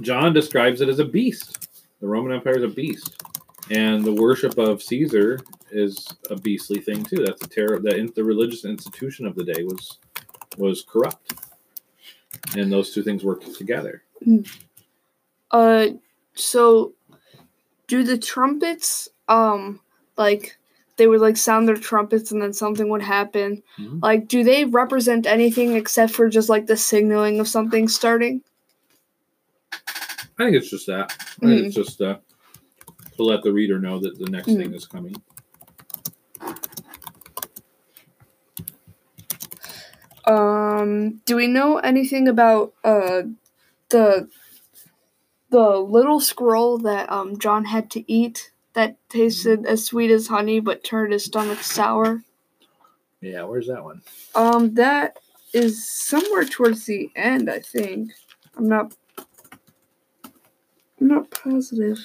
John describes it as a beast. The Roman Empire is a beast, and the worship of Caesar is a beastly thing too. That's a terror. That the religious institution of the day was was corrupt, and those two things worked together. Uh, so do the trumpets um like they would like sound their trumpets and then something would happen? Mhm. Like, do they represent anything except for just like the signaling of something starting? I think it's just that. Think it's just uh, to let the reader know that the next Mm. thing is coming. Um, do we know anything about uh the the little scroll that um John had to eat that tasted as sweet as honey but turned his stomach sour? Yeah, where's that one? Um, that is somewhere towards the end, I think. I'm not. I'm not positive.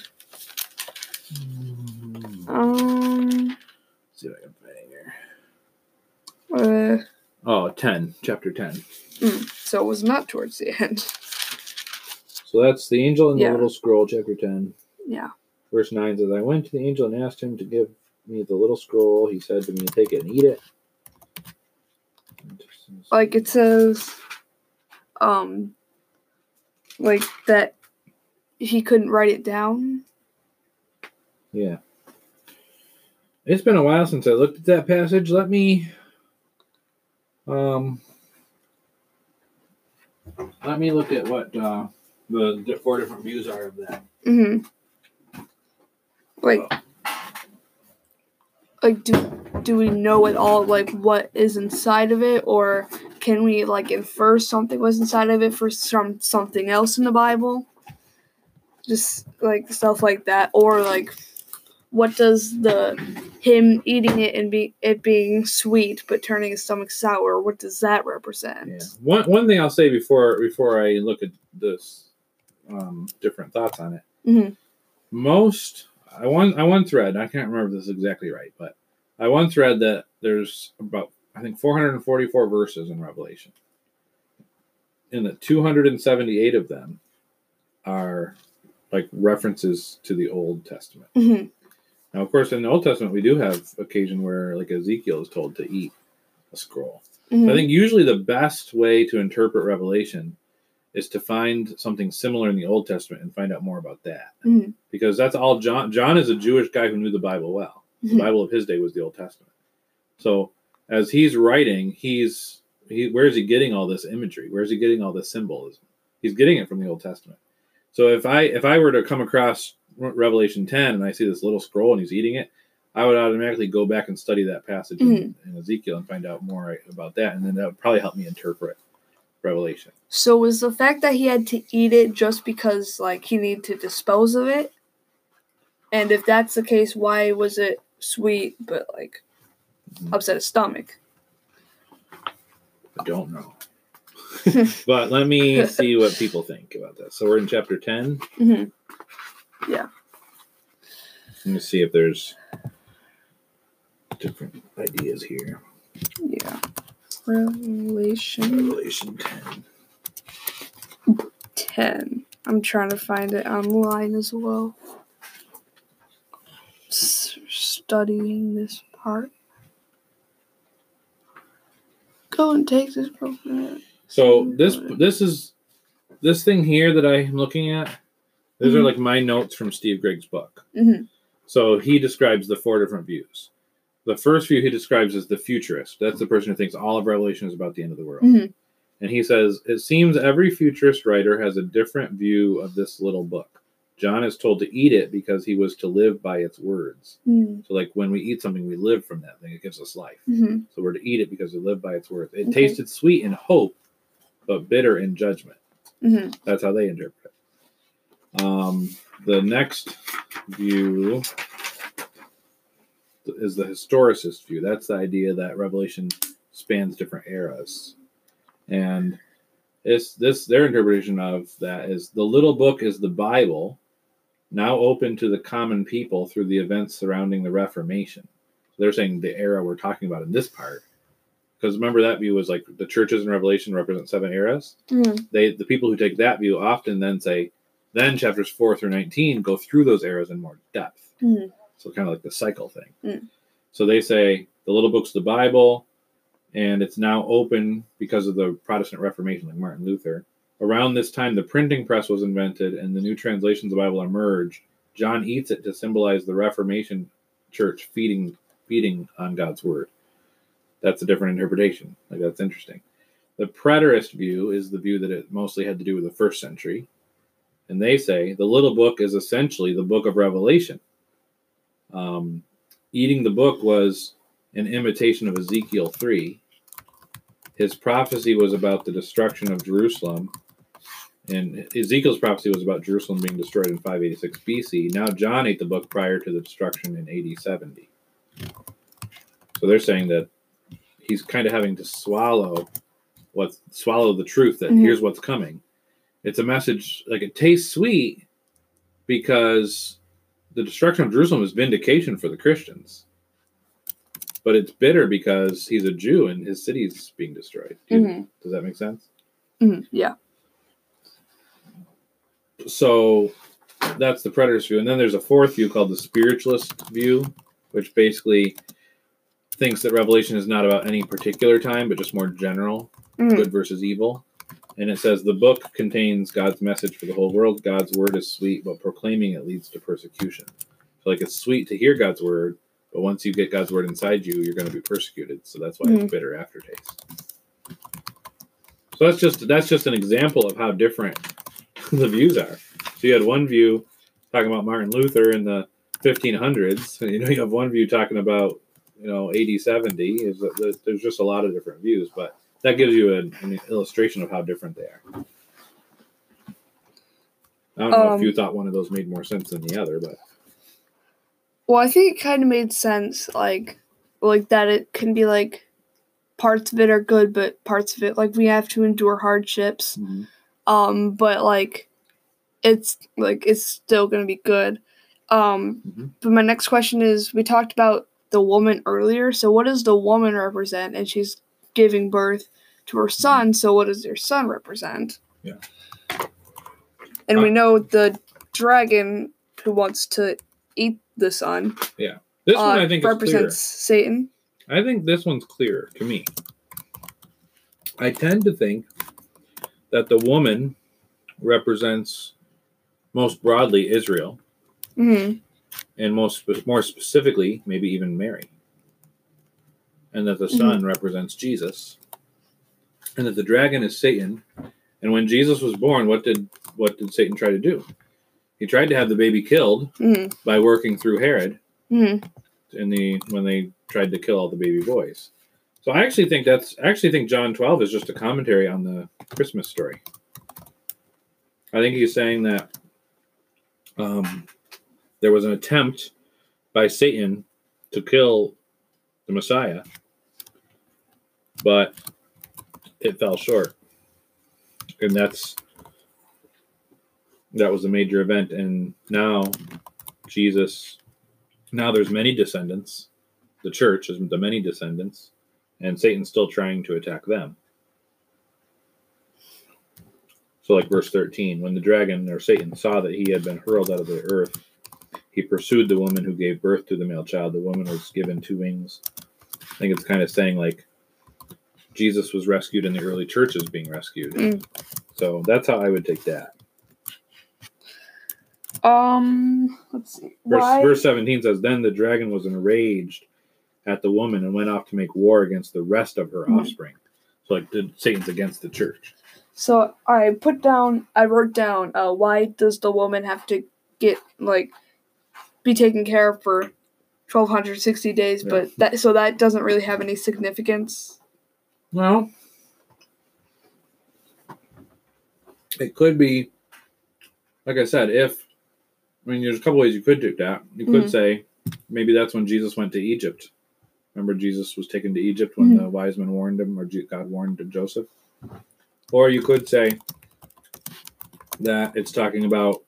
Um. see if I can find here. Uh. Oh, 10, chapter 10. mm, so it was not towards the end. So that's the angel in the little scroll, chapter 10. Yeah. Verse 9 says, I went to the angel and asked him to give me the little scroll. He said to me, Take it and eat it. like it says um like that he couldn't write it down. Yeah. It's been a while since I looked at that passage. Let me um let me look at what uh the di- four different views are of that. Mhm. Like like do do we know at all like what is inside of it or can we like infer something was inside of it for some something else in the Bible? Just like stuff like that or like what does the him eating it and be it being sweet but turning his stomach sour what does that represent? Yeah. One one thing I'll say before before I look at this um different thoughts on it. Mhm. Most I one I one thread, I can't remember if this is exactly right, but I one thread that there's about I think 444 verses in Revelation. And that 278 of them are like references to the Old Testament. Mhm. Now, of course, in the Old Testament, we do have occasion where, like Ezekiel is told to eat a scroll. Mhm. I think usually the best way to interpret Revelation is to find something similar in the Old Testament and find out more about that, Mhm. because that's all John. John is a Jewish guy who knew the Bible well. The Mhm. Bible of his day was the Old Testament. So as he's writing, he's he where is he getting all this imagery? Where is he getting all this symbolism? He's getting it from the Old Testament. So if I if I were to come across Revelation 10 and I see this little scroll and he's eating it, I would automatically go back and study that passage in, in Ezekiel and find out more about that, and then that would probably help me interpret Revelation. So was the fact that he had to eat it just because like he needed to dispose of it? And if that's the case, why was it sweet but like Mhm. upset his stomach? I don't know. but let me see what people think about this. So we're in chapter 10. hmm Let me see if there's different ideas here. Yeah. Revelation Revelation 10. 10. I'm trying to find it online as well. S- studying this part. Go and take this program. So this this is this thing here that I'm looking at. These are Mhm. like my notes from Steve Gregg's book. hmm So he describes the four different views. The first view he describes as the futurist. That's the person who thinks all of Revelation is about the end of the world. Mhm. And he says, It seems every futurist writer has a different view of this little book. John is told to eat it because he was to live by its words. Mm-hmm. So, like when we eat something, we live from that thing. It gives us life. hmm So, we're to eat it because we live by its words. It Okay. tasted sweet in hope, but bitter in judgment. hmm That's how they interpret it. Um, the next view is the historicist view. That's the idea that Revelation spans different eras, and it's this their interpretation of that is the little book is the Bible, now open to the common people through the events surrounding the Reformation. They're saying the era we're talking about in this part, because remember that view was like the churches in Revelation represent seven eras hmm they the people who take that view often then say then chapters 4 through 19 go through those eras in more depth Mhm. So kind of like the cycle thing Mm. so they say the little book's the bible and it's now open because of the protestant reformation like martin luther around this time the printing press was invented and the new translations of the bible emerged john eats it to symbolize the reformation church feeding feeding on god's word that's a different interpretation like that's interesting the preterist view is the view that it mostly had to do with the first century. And they say the little book is essentially the book of Revelation. Um, eating the book was an imitation of Ezekiel 3. His prophecy was about the destruction of Jerusalem. And Ezekiel's prophecy was about Jerusalem being destroyed in 586 BC. Now John ate the book prior to the destruction in AD 70. So they're saying that he's kind of having to swallow what swallow the truth that Mhm. here's what's coming. It's a message like it tastes sweet because the destruction of Jerusalem is vindication for the Christians. But it's bitter because he's a Jew and his city's being destroyed. Do you- hmm Does that make sense? hmm Yeah. so that's the preterist view and then there's a fourth view called the spiritualist view which basically thinks that Revelation is not about any particular time, but just more general Mhm. good versus evil. And it says the book contains God's message for the whole world. God's word is sweet, but proclaiming it leads to persecution. So, like, it's sweet to hear God's word, but once you get God's word inside you, you're going to be persecuted. So that's why Mhm. it's bitter aftertaste. So that's just that's just an example of how different the views are. So you had one view talking about Martin Luther in the 1500s. and, You know, you have one view talking about you know 80, 70. Is there's just a lot of different views, but that gives you an, an illustration of how different they are. I don't know if Um, you thought one of those made more sense than the other, but Well, I think it kind of made sense, like, like that it can be like parts of it are good, but parts of it like we have to endure hardships. Um, but like it's like it's still gonna be good. Um, Mhm. but my next question is: We talked about the woman earlier, so what does the woman represent? And she's giving birth to her son. So what does her son represent? Yeah. And we Uh, know the dragon who wants to eat the son Yeah. this uh, one I think is represents Satan. I think this one's clearer to me. I tend to think that the woman represents most broadly Israel, hmm and most more specifically, maybe even Mary, and that the son represents Jesus, and that the dragon is Satan. And when Jesus was born, what did what did Satan try to do? He tried to have the baby killed hmm by working through Herod hmm in the when they tried to kill all the baby boys. So I actually think that's I actually think John 12 is just a commentary on the Christmas story. I think he's saying that um, there was an attempt by Satan to kill the Messiah, but it fell short, and that's that was a major event. And now Jesus now there's many descendants. The church is the many descendants, and Satan's still trying to attack them. So, like verse 13, when the dragon or Satan saw that he had been hurled out of the earth, he pursued the woman who gave birth to the male child. The woman was given two wings. I think it's kind of saying like Jesus was rescued and the early church is being rescued. Mm. So that's how I would take that. Um, let's see. Verse, verse 17 says, Then the dragon was enraged at the woman and went off to make war against the rest of her Mhm. offspring. So, like, Satan's against the church. So I put down. I wrote down. Uh, why does the woman have to get like be taken care of for twelve hundred sixty days? Yeah. But that so that doesn't really have any significance. Well, it could be, like I said, if, I mean, there's a couple ways you could do that. You could Mhm. say maybe that's when Jesus went to Egypt. Remember, Jesus was taken to Egypt when Mhm. the wise men warned him, or God warned Joseph. Or you could say that it's talking about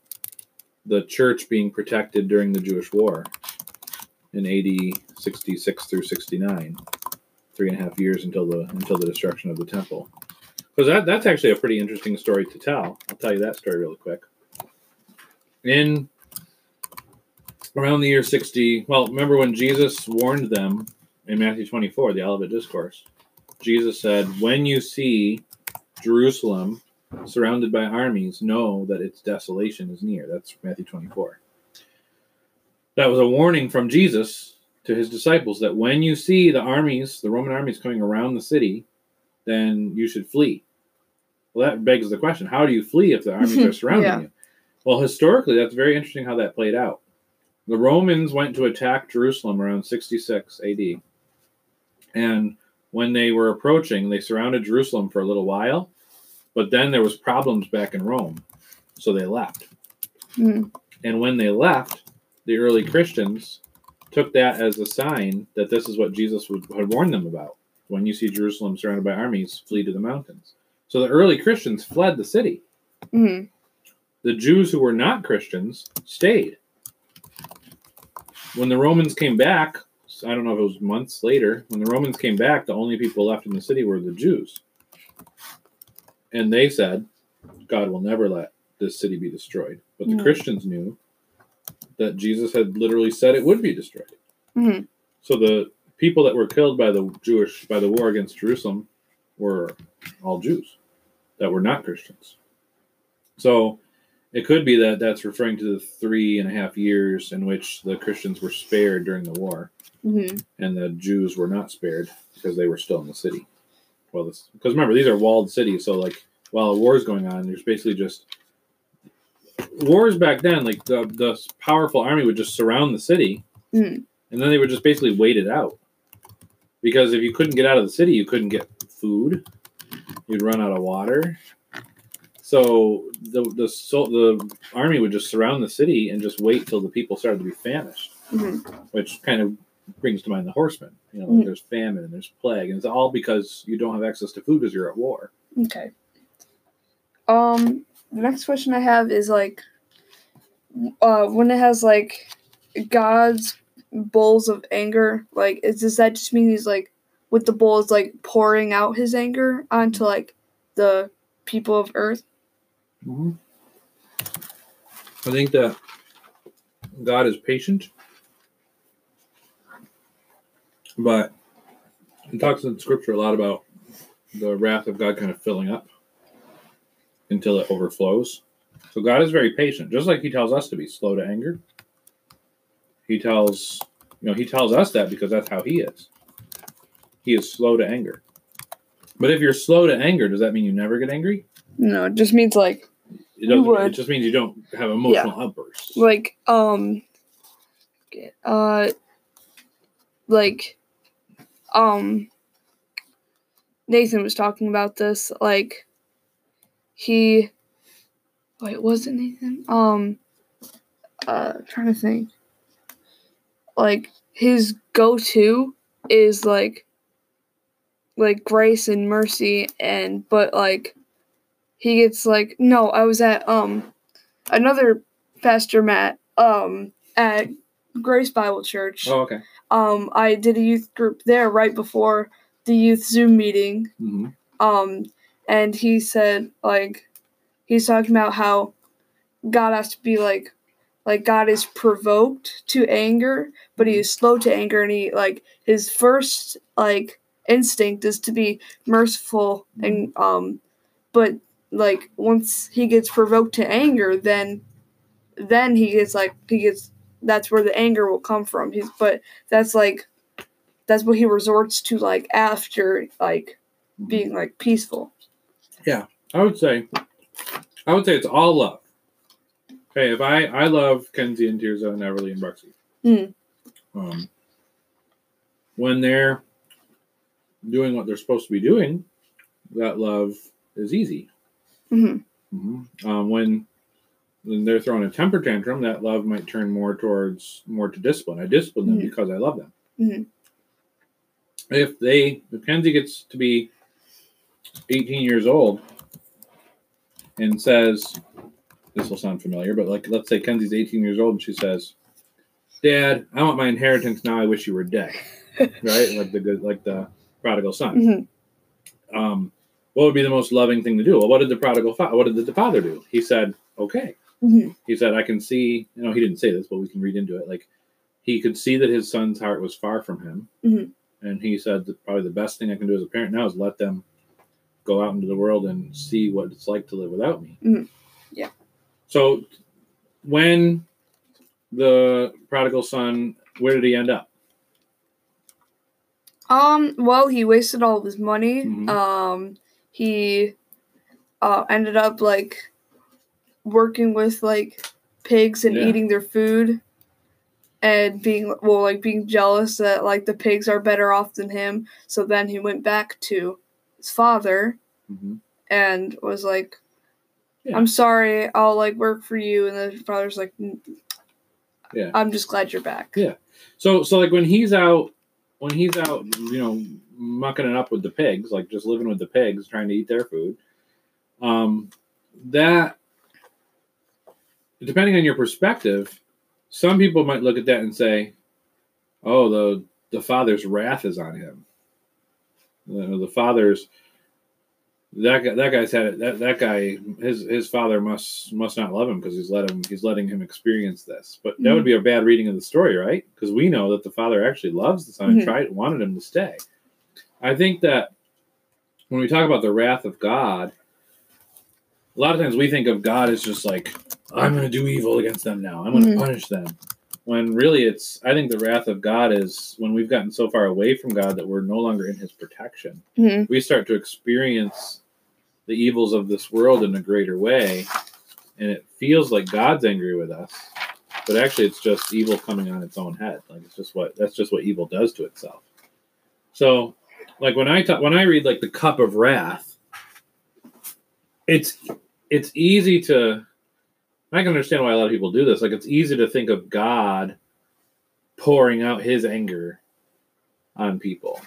the church being protected during the Jewish war in AD 66 through 69, three and a half years until the until the destruction of the temple. Because that, that's actually a pretty interesting story to tell. I'll tell you that story really quick. In around the year 60, well, remember when Jesus warned them in Matthew 24, the Olivet Discourse? Jesus said, When you see Jerusalem surrounded by armies, know that its desolation is near. That's Matthew 24. That was a warning from Jesus to his disciples that when you see the armies, the Roman armies coming around the city, then you should flee. Well, that begs the question how do you flee if the armies are surrounding Yeah. you? Well, historically, that's very interesting how that played out. The Romans went to attack Jerusalem around 66 AD. And when they were approaching, they surrounded Jerusalem for a little while, but then there was problems back in Rome. So they left. Mhm. And when they left, the early Christians took that as a sign that this is what Jesus would, had warned them about. When you see Jerusalem surrounded by armies, flee to the mountains. So the early Christians fled the city. hmm The Jews who were not Christians stayed. When the Romans came back, I don't know if it was months later, when the Romans came back, the only people left in the city were the Jews. And they said, God will never let this city be destroyed. But the Yeah. Christians knew that Jesus had literally said it would be destroyed. hmm So the people that were killed by the Jewish by the war against Jerusalem were all Jews that were not Christians. So it could be that that's referring to the three and a half years in which the Christians were spared during the war, hmm and the Jews were not spared because they were still in the city. Well, this because remember these are walled cities, so like while a war is going on, there's basically just wars back then. Like the the powerful army would just surround the city, Mhm. and then they would just basically wait it out. Because if you couldn't get out of the city, you couldn't get food. You'd run out of water. So the the so the army would just surround the city and just wait till the people started to be famished, hmm which kind of brings to mind the horsemen. You know, like Mhm. there's famine and there's plague, and it's all because you don't have access to food because you're at war. Okay. Um, the next question I have is like, uh, when it has like God's bowls of anger, like, is does that just mean he's like with the bowls like pouring out his anger onto like the people of Earth? Mm-hmm. I think that God is patient, but it talks in Scripture a lot about the wrath of God kind of filling up until it overflows. So God is very patient, just like He tells us to be slow to anger. He tells you know He tells us that because that's how He is. He is slow to anger. But if you're slow to anger, does that mean you never get angry? No, it just means like It doesn't. would. It just means you don't have emotional outbursts. like um uh like um Nathan was talking about this like he wait was it Nathan um uh trying to think like his go-to is like like grace and mercy and but like he gets like no I was at um another pastor Matt um at Grace Bible Church. Oh, okay. Um I did a youth group there right before the youth Zoom meeting. hmm Um and he said like he's talking about how God has to be like like God is provoked to anger, but he is mm-hmm. slow to anger and he like his first like instinct is to be merciful mm-hmm. and um but like once he gets provoked to anger then then he gets like he gets that's where the anger will come from. He's but that's like that's what he resorts to like after like being mm-hmm. like peaceful. Yeah. I would say, I would say it's all love. Okay, if I I love Kenzie and Tirza and Everly and Brexy. Mm. Um, when they're doing what they're supposed to be doing, that love is easy. hmm Mhm. Um, when when they're throwing a temper tantrum, that love might turn more towards more to discipline. I discipline them Mhm. because I love them. Mhm. If they, if Kenzie gets to be 18 years old and says, this will sound familiar, but like, let's say Kenzie's 18 years old and she says, "Dad, I want my inheritance now. I wish you were dead." right, like the good, like the prodigal son. hmm Um, what would be the most loving thing to do? Well, what did the prodigal fa- what did the father do? He said, "Okay." hmm He said, "I can see." You know, he didn't say this, but we can read into it. Like he could see that his son's heart was far from him, Mhm. and he said that probably the best thing I can do as a parent now is let them go out into the world and see what it's like to live without me. Mhm. Yeah. So when the prodigal son, where did he end up? Um, well, he wasted all of his money. Mhm. Um, he uh, ended up like working with like pigs and Yeah. eating their food and being well like being jealous that like the pigs are better off than him so then he went back to his father Mm-hmm. and was like Yeah. i'm sorry i'll like work for you and the father's like "Mm, Yeah. i'm just glad you're back Yeah. So so like when he's out when he's out, you know, mucking it up with the pigs, like just living with the pigs, trying to eat their food, um, that depending on your perspective, some people might look at that and say, "Oh, the the father's wrath is on him." The father's that guy, that guy's had it. That that guy, his his father must must not love him because he's let him he's letting him experience this. But that would be a bad reading of the story, right? Because we know that the father actually loves the son and Mhm. tried wanted him to stay. I think that when we talk about the wrath of God, a lot of times we think of God as just like I'm going to do evil against them now. I'm going to Mhm. punish them. When really it's I think the wrath of God is when we've gotten so far away from God that we're no longer in his protection. Mhm. we start to experience the evils of this world in a greater way and it feels like god's angry with us but actually it's just evil coming on its own head. Like it's just what that's just what evil does to itself. So like when i talk when i read like the cup of wrath it's it's easy to i can understand why a lot of people do this like it's easy to think of god pouring out his anger on people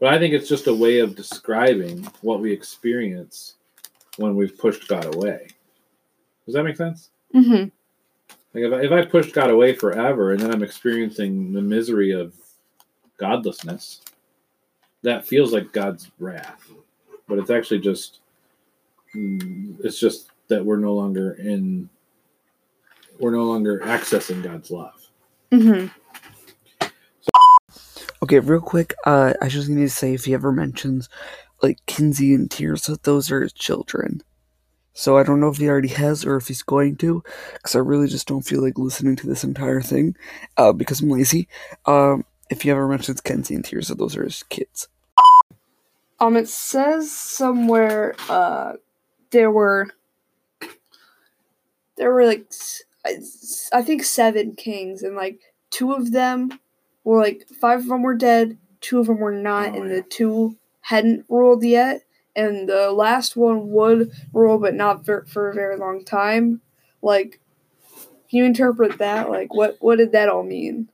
but I think it's just a way of describing what we experience when we've pushed God away. Does that make sense? Mm-hmm. Like if I, if I pushed God away forever and then I'm experiencing the misery of godlessness, that feels like God's wrath. But it's actually just mm, it's just that we're no longer in we're no longer accessing God's love. Mm-hmm. Okay, real quick, uh, I just need to say if he ever mentions like Kinsey and Tirza, those are his children. So I don't know if he already has or if he's going to, because I really just don't feel like listening to this entire thing, uh, because I'm lazy. Um, if he ever mentions Kenzie and Tirza, those are his kids. Um, it says somewhere uh there were there were like I think seven kings, and like two of them were like five of them were dead, two of them were not, Oh, and yeah. the two hadn't ruled yet, and the last one would rule, but not for, for a very long time. Like, can you interpret that? Like, what what did that all mean?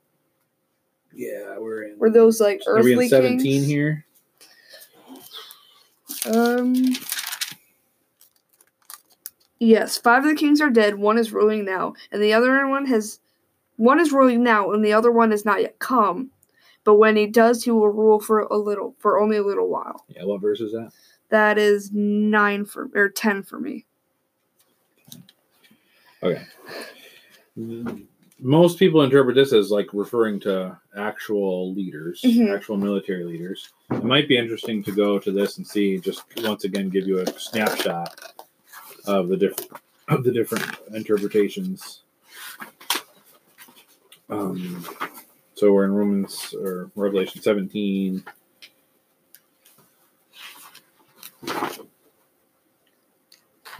Yeah, we're in. Were those like Are we earthly in 17 kings? here? Um. Yes, five of the kings are dead. One is ruling now, and the other one has. One is ruling now, and the other one has not yet come. But when he does, he will rule for a little, for only a little while. Yeah, what verse is that? That is nine for or ten for me. Okay. Most people interpret this as like referring to actual leaders, Mhm. actual military leaders. It might be interesting to go to this and see, just once again, give you a snapshot of the different of the different interpretations. Um, so we're in Romans or Revelation 17.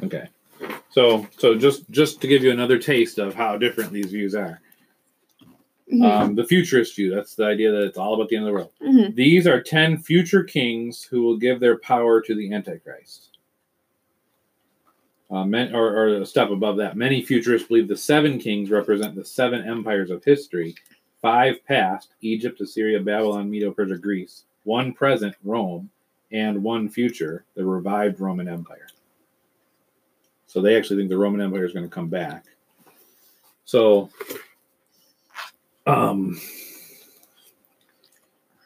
Okay. So so just just to give you another taste of how different these views are. Mhm. Um, the futurist view, that's the idea that it's all about the end of the world. Mhm. These are 10 future kings who will give their power to the Antichrist. Uh, men, or, or a step above that, many futurists believe the seven kings represent the seven empires of history five past, Egypt, Assyria, Babylon, Medo Persia, Greece, one present, Rome, and one future, the revived Roman Empire. So they actually think the Roman Empire is going to come back. So, um,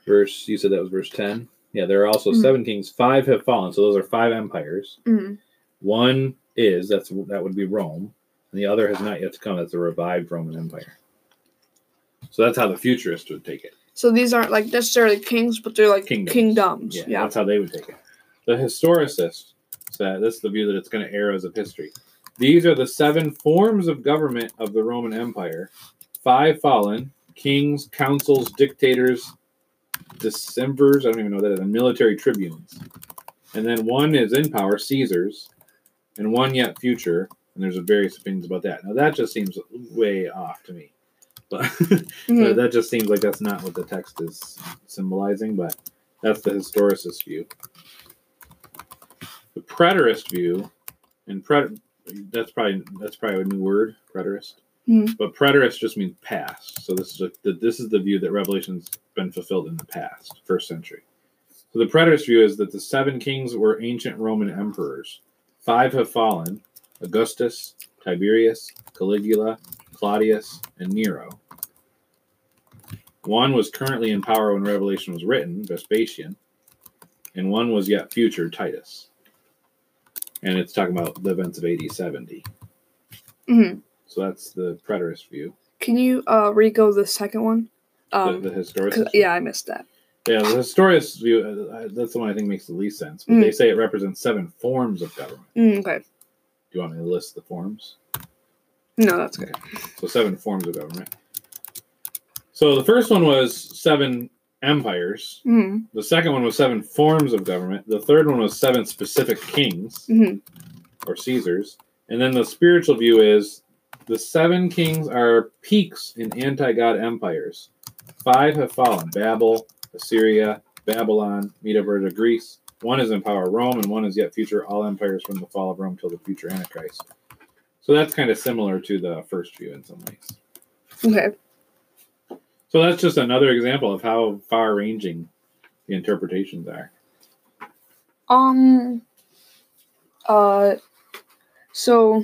verse, you said that was verse 10? Yeah, there are also Mhm. seven kings, five have fallen. So those are five empires. Mhm. One is that's that would be Rome, and the other has not yet to come. That's the revived Roman Empire. So that's how the futurists would take it. So these aren't like necessarily kings, but they're like Kingdoms. kingdoms. Yeah, Yeah. that's how they would take it. The historicist said this is the view that it's going to err as of history. These are the seven forms of government of the Roman Empire. Five fallen kings, consuls, dictators, decemvirs, I don't even know that. and military tribunes. And then one is in power, Caesars, and one yet future, and there's various opinions about that. Now that just seems way off to me. But Mhm. Uh, that just seems like that's not what the text is symbolizing, but that's the historicist view. The preterist view, and pret that's probably that's probably a new word, preterist. Mhm. But preterist just means past. So this is a, the, this is the view that Revelation's been fulfilled in the past, first century. So the preterist view is that the seven kings were ancient Roman emperors. Five have fallen: Augustus, Tiberius, Caligula, Claudius, and Nero. One was currently in power when Revelation was written, Vespasian, and one was yet future, Titus. and it's talking about the events of AD 70. hmm So that's the preterist view. Can you uh re-go the second one? Um, the, the historicist. yeah, I missed that. Yeah, the historicist view, uh, that's the one I think makes the least sense. But Mm. they say it represents seven forms of government. Mm, okay. Do you want me to list the forms? No, that's good. So seven forms of government. So the first one was seven empires. hmm The second one was seven forms of government. The third one was seven specific kings hmm or Caesars. And then the spiritual view is the seven kings are peaks in anti God empires. Five have fallen Babel, Assyria, Babylon, Medo Persia, Greece. One is in power, Rome, and one is yet future, all empires from the fall of Rome till the future Antichrist. So that's kind of similar to the first view in some ways. Okay. So that's just another example of how far ranging the interpretations are. Um. Uh. So,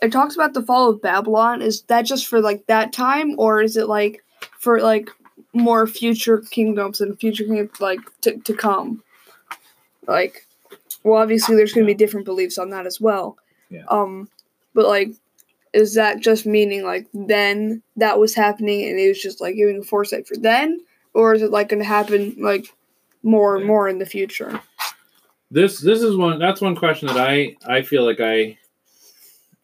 it talks about the fall of Babylon. Is that just for like that time, or is it like for like more future kingdoms and future kingdoms like to to come? Like, well, obviously there's going to be different beliefs on that as well. Yeah. Um, but like, is that just meaning like then that was happening and it was just like giving a foresight for then, or is it like going to happen like more and Yeah. more in the future? This this is one that's one question that I I feel like I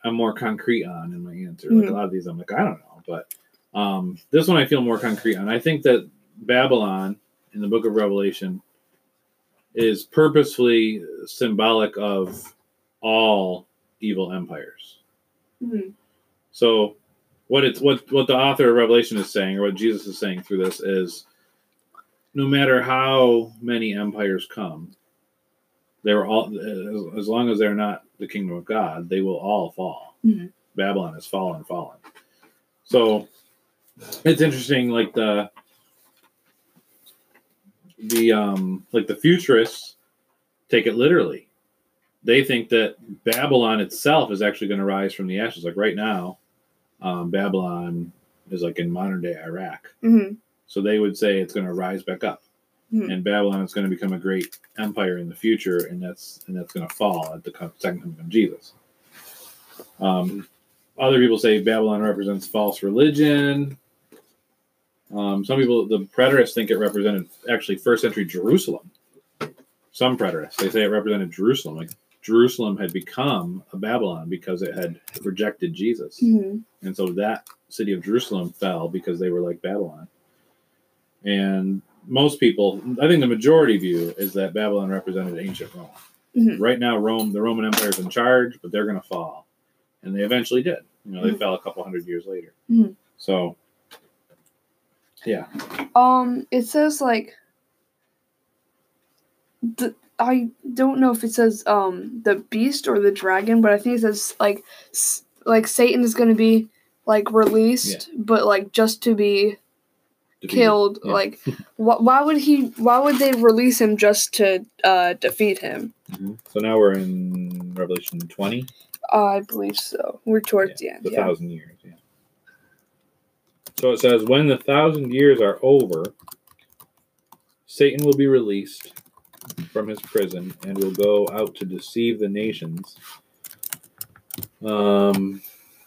I'm more concrete on in my answer. Like Mhm. a lot of these I'm like I don't know, but um this one I feel more concrete on. I think that Babylon in the book of Revelation is purposefully symbolic of all evil empires. Mhm. So what it's what what the author of Revelation is saying, or what Jesus is saying through this is no matter how many empires come, they're all as, as long as they're not the kingdom of God, they will all fall. Mhm. Babylon has fallen, fallen. So it's interesting, like the the um like the futurists take it literally. They think that Babylon itself is actually going to rise from the ashes. Like right now, um, Babylon is like in modern day Iraq. hmm So they would say it's going to rise back up, Mhm. and Babylon is going to become a great empire in the future, and that's and that's going to fall at the second coming of Jesus. Um, other people say Babylon represents false religion. Um, some people, the preterists, think it represented actually first century Jerusalem. Some preterists they say it represented Jerusalem, like Jerusalem had become a Babylon because it had rejected Jesus. hmm And so that city of Jerusalem fell because they were like Babylon. And most people, I think the majority view is that Babylon represented ancient Rome. Mhm. Right now, Rome, the Roman Empire is in charge, but they're going to fall. And they eventually did. You know, they Mhm. fell a couple hundred years later. Mhm. So, yeah. Um, it says like the I don't know if it says um the beast or the dragon, but I think it says like s- like Satan is going to be like released, but like just to be Defeated. killed. Yeah. Like, wh- why would he? Why would they release him just to uh defeat him? Mhm. So now we're in Revelation 20, Uh, I believe so. We're towards the end. the Yeah. thousand years. Yeah. So it says, when the thousand years are over, Satan will be released from his prison and will go out to deceive the nations. Um,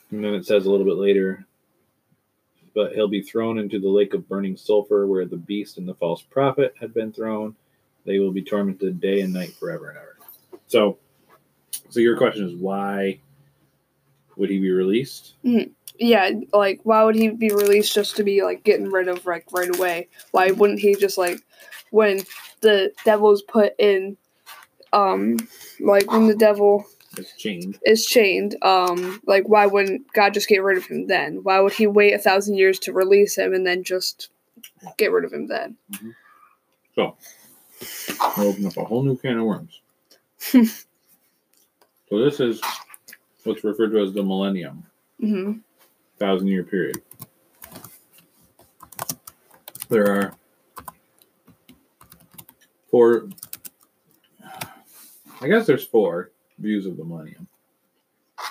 and then it says a little bit later, but he'll be thrown into the lake of burning sulfur where the beast and the false prophet had been thrown. They will be tormented day and night forever and ever. So, so your question is why would he be released? Yeah, like why would he be released just to be like getting rid of like right away? Why wouldn't he just like when the devil's put in um like when the devil It's chained. is chained, um like why wouldn't God just get rid of him then? Why would he wait a thousand years to release him and then just get rid of him then? So, we'll open up a whole new can of worms. so this is what's referred to as the millennium, hmm thousand year period. There are four. I guess there's four views of the millennium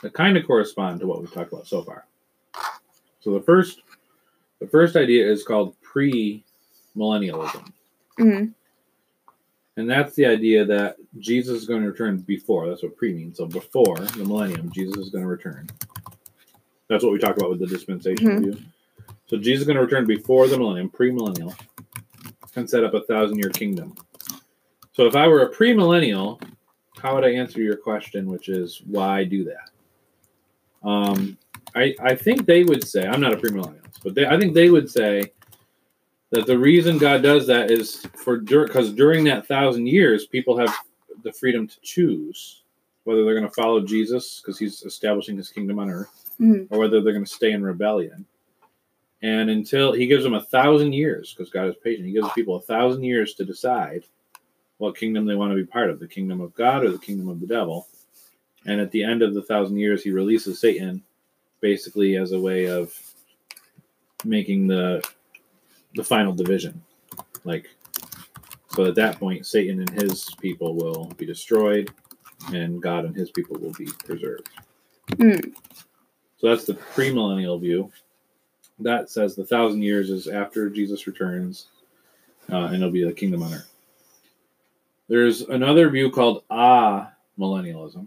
that kind of correspond to what we've talked about so far. So the first, the first idea is called pre-millennialism. hmm And that's the idea that Jesus is going to return before. That's what pre means. So before the millennium, Jesus is going to return. That's what we talk about with the dispensation Mhm. view. So Jesus is going to return before the millennium, premillennial, and set up a thousand year kingdom. So if I were a premillennial, how would I answer your question, which is why do that? Um, I I think they would say I'm not a premillennialist, but they, I think they would say that the reason God does that is for because during that thousand years, people have the freedom to choose whether they're going to follow Jesus because he's establishing his kingdom on earth, Mhm. or whether they're going to stay in rebellion. And until he gives them a thousand years, because God is patient, he gives people a thousand years to decide what kingdom they want to be part of the kingdom of God or the kingdom of the devil. And at the end of the thousand years, he releases Satan basically as a way of making the the final division. Like so at that point Satan and his people will be destroyed and God and his people will be preserved. Mm. So that's the premillennial view. That says the thousand years is after Jesus returns, uh, and it'll be the kingdom on earth. There's another view called ah millennialism,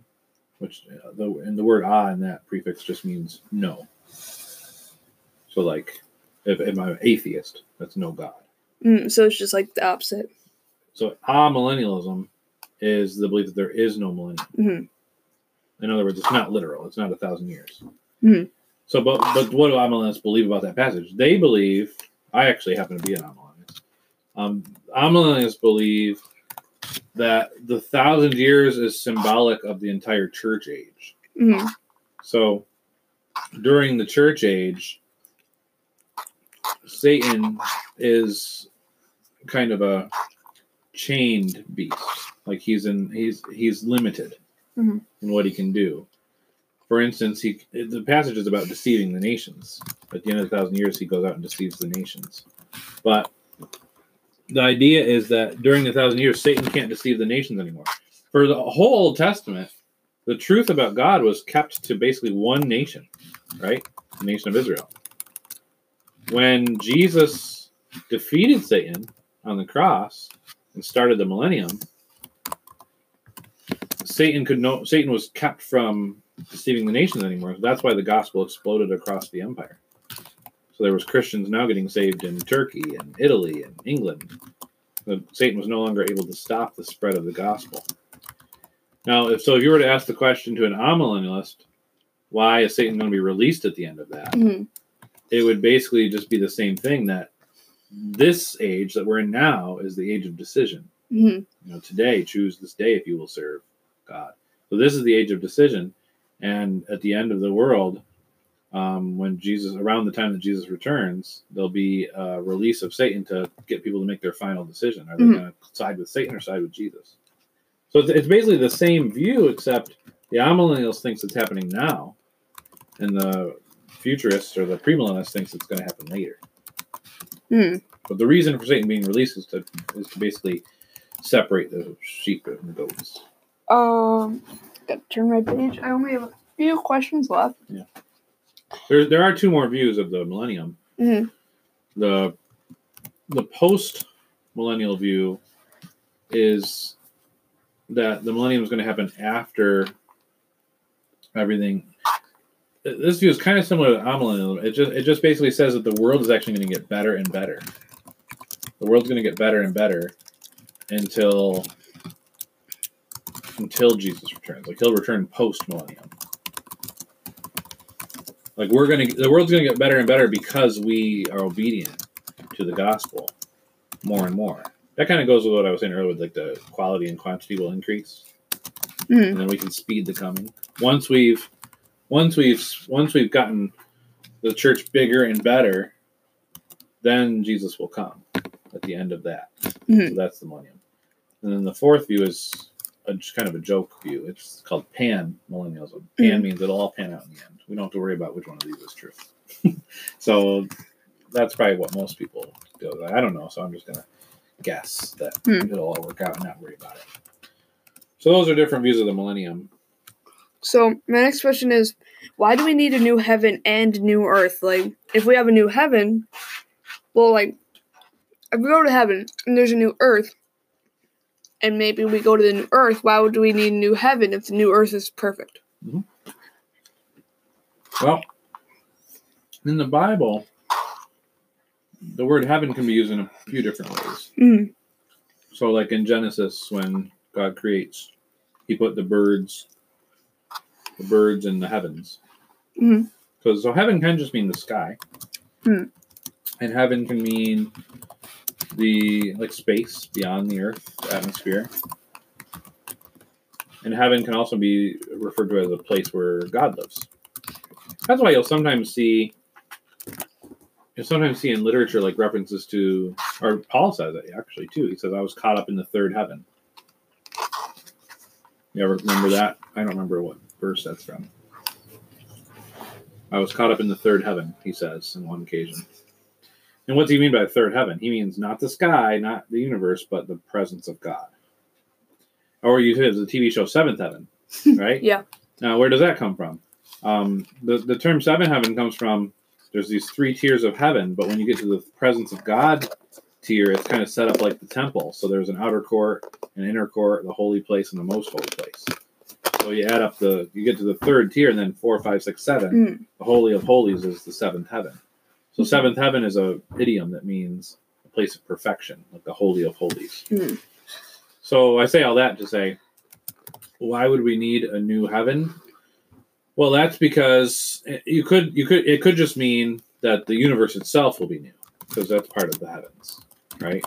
which uh, the and the word ah in that prefix just means no. So like, if, if I'm an atheist, that's no God. Mm, so it's just like the opposite. So ah millennialism is the belief that there is no millennium. Mhm. In other words, it's not literal. It's not a thousand years. Mhm. So, but but what do amillennialists believe about that passage? They believe. I actually happen to be an amillennialist. Um, amillennialists believe that the thousand years is symbolic of the entire church age. Mhm. So, during the church age, Satan is kind of a chained beast. Like he's in he's he's limited Mhm. in what he can do. For instance, he the passage is about deceiving the nations. At the end of the thousand years, he goes out and deceives the nations. But the idea is that during the thousand years, Satan can't deceive the nations anymore. For the whole Old Testament, the truth about God was kept to basically one nation, right? The nation of Israel. When Jesus defeated Satan on the cross and started the millennium, Satan could no Satan was kept from deceiving the nations anymore. That's why the gospel exploded across the empire. So there was Christians now getting saved in Turkey and Italy and England. Satan was no longer able to stop the spread of the gospel. Now, if so, if you were to ask the question to an amillennialist, why is Satan going to be released at the end of that? Mhm. It would basically just be the same thing that this age that we're in now is the age of decision. Mhm. you know today choose this day if you will serve god. So this is the age of decision. And at the end of the world um, when jesus around the time that jesus returns there'll be a release of satan to get people to make their final decision. Are they Mhm. going to side with satan or side with jesus? So it's, it's basically the same view except the amillennials thinks it's happening now. And the futurists or the premillennialists thinks it's going to happen later Mhm. but the reason for Satan being released is to is to basically separate the sheep and the goats. Um, gotta turn my page. I only have a few questions left. Yeah, there, there are two more views of the millennium. Mhm. The the post millennial view is that the millennium is going to happen after everything. This view is kind of similar to amillennial. It just it just basically says that the world is actually going to get better and better. The world's going to get better and better until until Jesus returns. Like he'll return post millennium. Like we're gonna, the world's gonna get better and better because we are obedient to the gospel more and more. That kind of goes with what I was saying earlier. With like the quality and quantity will increase, Mhm. and then we can speed the coming. Once we've, once we've, once we've gotten the church bigger and better, then Jesus will come at the end of that. Mhm. So that's the millennium. And then the fourth view is a, just kind of a joke view. It's called pan millennialism. Pan means it'll all pan out in the end. We don't have to worry about which one of these is true. so that's probably what most people do. I don't know, so I'm just gonna guess that Hmm. it'll all work out and not worry about it. So those are different views of the millennium. So my next question is, why do we need a new heaven and new earth? Like, if we have a new heaven, well, like, if we go to heaven and there's a new earth, and maybe we go to the new earth, why would we need a new heaven if the new earth is perfect? Well, in the Bible, the word heaven can be used in a few different ways. Mm. So, like in Genesis, when God creates, He put the birds, the birds in the heavens. Because so heaven can just mean the sky, Hmm. and heaven can mean the like space beyond the earth atmosphere. And heaven can also be referred to as a place where God lives. That's why you'll sometimes see you sometimes see in literature like references to or Paul says it actually too. He says, I was caught up in the third heaven. You ever remember that? I don't remember what verse that's from. I was caught up in the third heaven, he says on one occasion. And what does he mean by third heaven? He means not the sky, not the universe, but the presence of God. Or you said the TV show Seventh Heaven, right? Yeah. Now, where does that come from? Um, the, the term seventh heaven comes from there's these three tiers of heaven, but when you get to the presence of God tier, it's kind of set up like the temple. So there's an outer court, an inner court, the holy place, and the most holy place. So you add up the, you get to the third tier, and then four, five, six, seven. Mm. The holy of holies is the seventh heaven. So seventh heaven is a idiom that means a place of perfection, like the holy of holies. Hmm. So I say all that to say, why would we need a new heaven? Well, that's because you could you could it could just mean that the universe itself will be new because that's part of the heavens, right?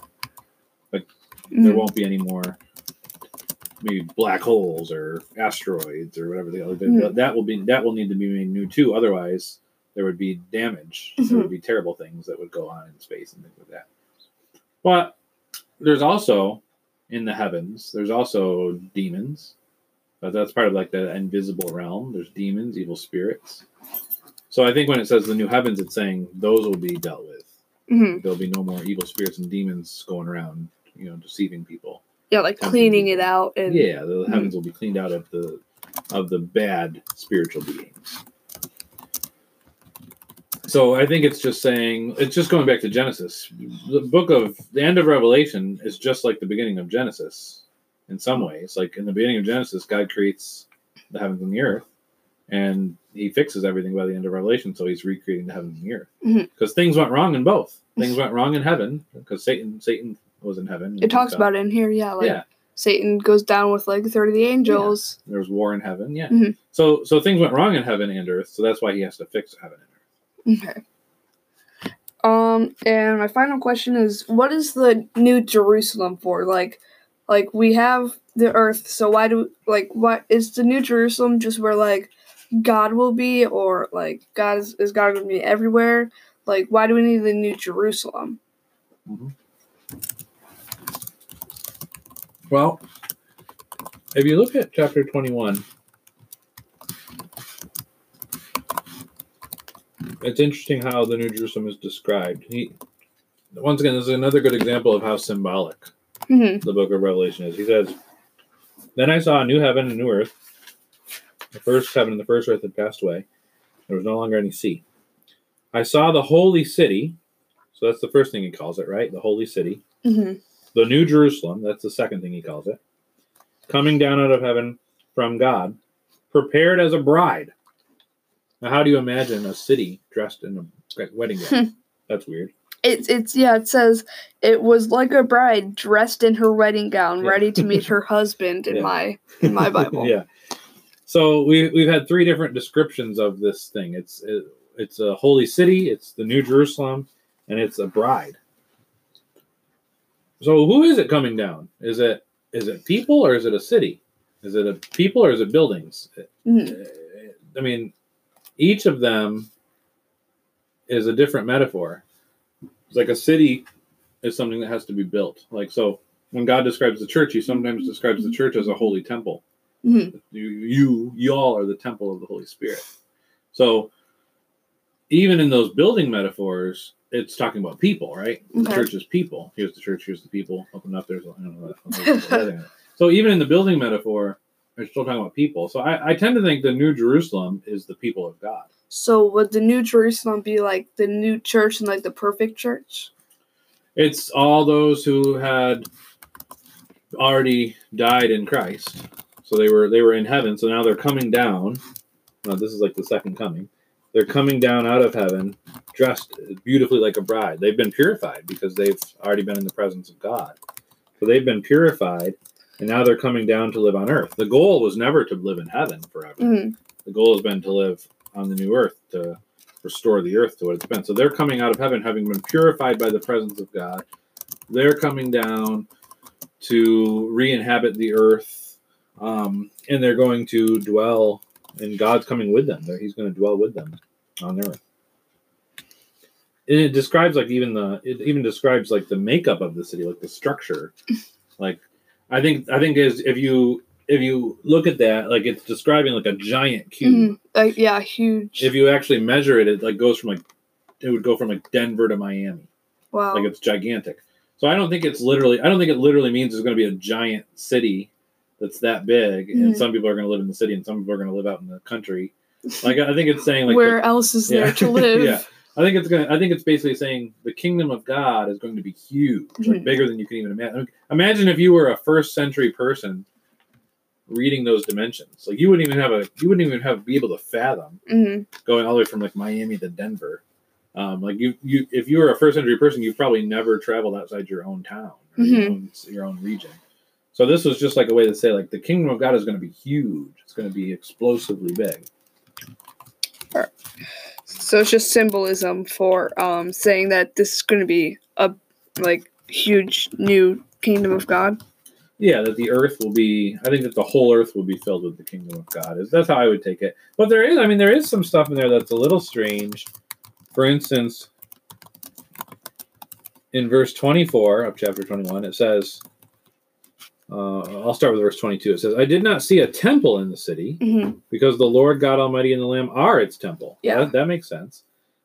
Like there Mm. won't be any more maybe black holes or asteroids or whatever the other Mhm. that will be that will need to be made new too. Otherwise, there would be damage. There would be terrible things that would go on in space and things like that. But there's also in the heavens, there's also demons. But that's part of like the invisible realm. There's demons, evil spirits. So I think when it says the new heavens, it's saying those will be dealt with. Mhm. There'll be no more evil spirits and demons going around, you know, deceiving people. Yeah, like cleaning it out and Yeah, the mhm. heavens will be cleaned out of the of the bad spiritual beings. So I think it's just saying it's just going back to Genesis. The book of the end of Revelation is just like the beginning of Genesis in some ways. Like in the beginning of Genesis, God creates the heavens and the earth, and He fixes everything by the end of Revelation. So He's recreating the heavens and the earth mm-hmm. because things went wrong in both. Things went wrong in heaven because Satan Satan was in heaven. it talks about it in here. Yeah, like yeah. Satan goes down with like thirty of the angels. There was war in heaven. Yeah. Mhm. So so things went wrong in heaven and earth. So that's why he has to fix heaven and earth. Okay. Um, and my final question is, what is the New Jerusalem for? Like, like we have the earth, so why do like what is the New Jerusalem just where like God will be, or like God is, is God going to be everywhere? Like, why do we need the New Jerusalem? Well, if you look at chapter twenty-one, it's interesting how the New Jerusalem is described. He once again, this is another good example of how symbolic hmm the book of Revelation is. He says, Then I saw a new heaven and a new earth. The first heaven and the first earth had passed away. There was no longer any sea. I saw the holy city. So that's the first thing he calls it, right? The holy city. hmm The new Jerusalem. That's the second thing he calls it. Coming down out of heaven from God, prepared as a bride. Now, how do you imagine a city dressed in a wedding gown? that's weird. It's it's yeah. It says it was like a bride dressed in her wedding gown, Yeah. ready to meet her husband. In Yeah. my in my Bible. yeah. So we we've had three different descriptions of this thing. It's it, it's a holy city, it's the New Jerusalem, and it's a bride. So who is it coming down? Is it is it people or is it a city? Is it a people or is it buildings? Mhm. I mean, each of them is a different metaphor. It's like a city is something that has to be built. Like so, when God describes the church, He sometimes describes the church as a holy temple. Mhm. You, you, y'all are the temple of the Holy Spirit. So, even in those building metaphors, it's talking about people, right? The church is people. Here's the church. Here's the people. Open up. There's. I don't know. That, so even in the building metaphor, they're still talking about people. So I, I tend to think the New Jerusalem is the people of God. So would the New Jerusalem be like the new church and like the perfect church? It's all those who had already died in Christ. So they were they were in heaven. So now they're coming down. Now this is like the second coming. They're coming down out of heaven, dressed beautifully like a bride. They've been purified because they've already been in the presence of God. So they've been purified, and now they're coming down to live on earth. The goal was never to live in heaven forever. Mhm. The goal has been to live on the new earth, to restore the earth to what it's been. So they're coming out of heaven, having been purified by the presence of God. They're coming down to re inhabit the earth, um, and they're going to dwell, and God's coming with them. He's going to dwell with them on earth. And it describes like even the it even describes like the makeup of the city, like the structure. like I think I think is if you if you look at that, like it's describing like a giant cube. Mhm. Like yeah, huge. If you actually measure it, it like goes from like it would go from like Denver to Miami. wow. Like it's gigantic. So I don't think it's literally I don't think it literally means there's going to be a giant city that's that big, and Mhm. some people are going to live in the city and some people are going to live out in the country. Like I think it's saying like Where the- else is Yeah. there to live? yeah. I think it's gonna. I think it's basically saying the kingdom of God is going to be huge, like Mhm. bigger than you can even imagine. Imagine if you were a first century person reading those dimensions. Like you wouldn't even have a. You wouldn't even have be able to fathom Mhm. going all the way from like Miami to Denver. Um, like you, you, if you were a first century person, you've probably never traveled outside your own town, or your, Mhm. own, your own region. So this was just like a way to say, like the kingdom of God is going to be huge. It's going to be explosively big. So it's just symbolism for um saying that this is going to be a like huge new kingdom of God. Yeah, that the earth will be. I think that the whole earth will be filled with the kingdom of God. Is that's how I would take it. But there is, I mean, there is some stuff in there that's a little strange. For instance, in verse twenty-four of chapter twenty-one, it says. Uh, I'll start with verse 22. It says, I did not see a temple in the city hmm because the Lord God Almighty and the Lamb are its temple. Yeah. That, that makes sense.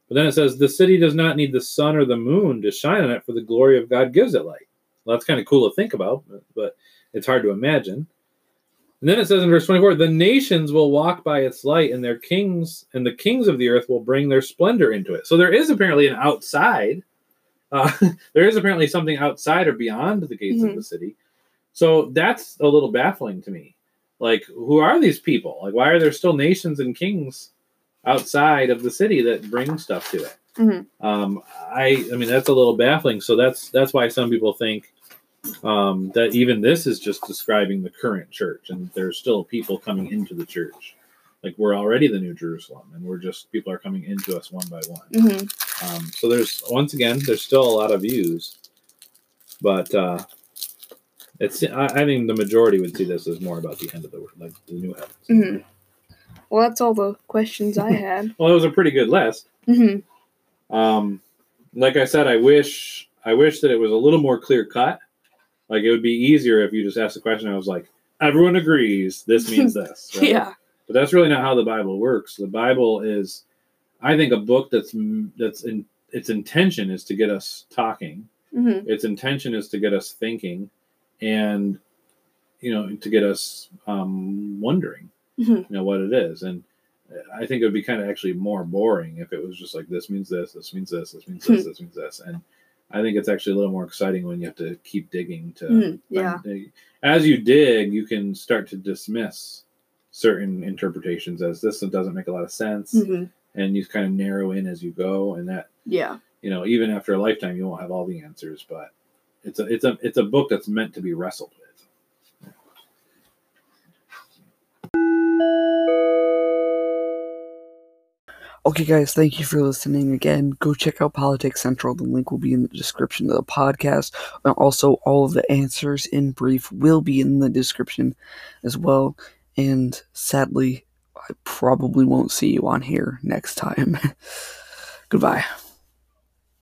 But then it says, the city does not need the sun or the moon to shine on it, for the glory of God gives it light. Well, that's kind of cool to think about, but, it's hard to imagine. And then it says in verse 24, the nations will walk by its light, and their kings and the kings of the earth will bring their splendor into it. So there is apparently an outside. Uh, there is apparently something outside or beyond the gates of Mhm. the city. So that's a little baffling to me. Like, who are these people? Like, why are there still nations and kings outside of the city that bring stuff to it? Mhm. Um, I, I mean, that's a little baffling. So that's that's why some people think um, that even this is just describing the current church, and there's still people coming into the church. Like we're already the New Jerusalem, and we're just people are coming into us one by one. hmm Um, so there's once again, there's still a lot of views, but uh, it's I, I think the majority would see this as more about the end of the world, like the new heavens. hmm Well, that's all the questions I had. Well, it was a pretty good list. hmm Um, like I said, I wish I wish that it was a little more clear cut. Like it would be easier if you just asked the question. I was like, everyone agrees this means this. right? Yeah. But that's really not how the Bible works. The Bible is, I think, a book that's that's in its intention is to get us talking. hmm Its intention is to get us thinking, and you know, to get us um, wondering, Mhm. you know, what it is. And I think it would be kind of actually more boring if it was just like this means this, this means this, this means this, this means this, and I think it's actually a little more exciting when you have to keep digging to. Mhm. Yeah. find- As you dig, you can start to dismiss certain interpretations as this doesn't make a lot of sense, hmm and you kind of narrow in as you go, and that Yeah. you know even after a lifetime you won't have all the answers, but it's a it's a it's a book that's meant to be wrestled with. Okay, guys, thank you for listening again. Go check out Politics Central. The link will be in the description of the podcast. And also, all of the answers in brief will be in the description as well. And sadly, I probably won't see you on here next time. Goodbye.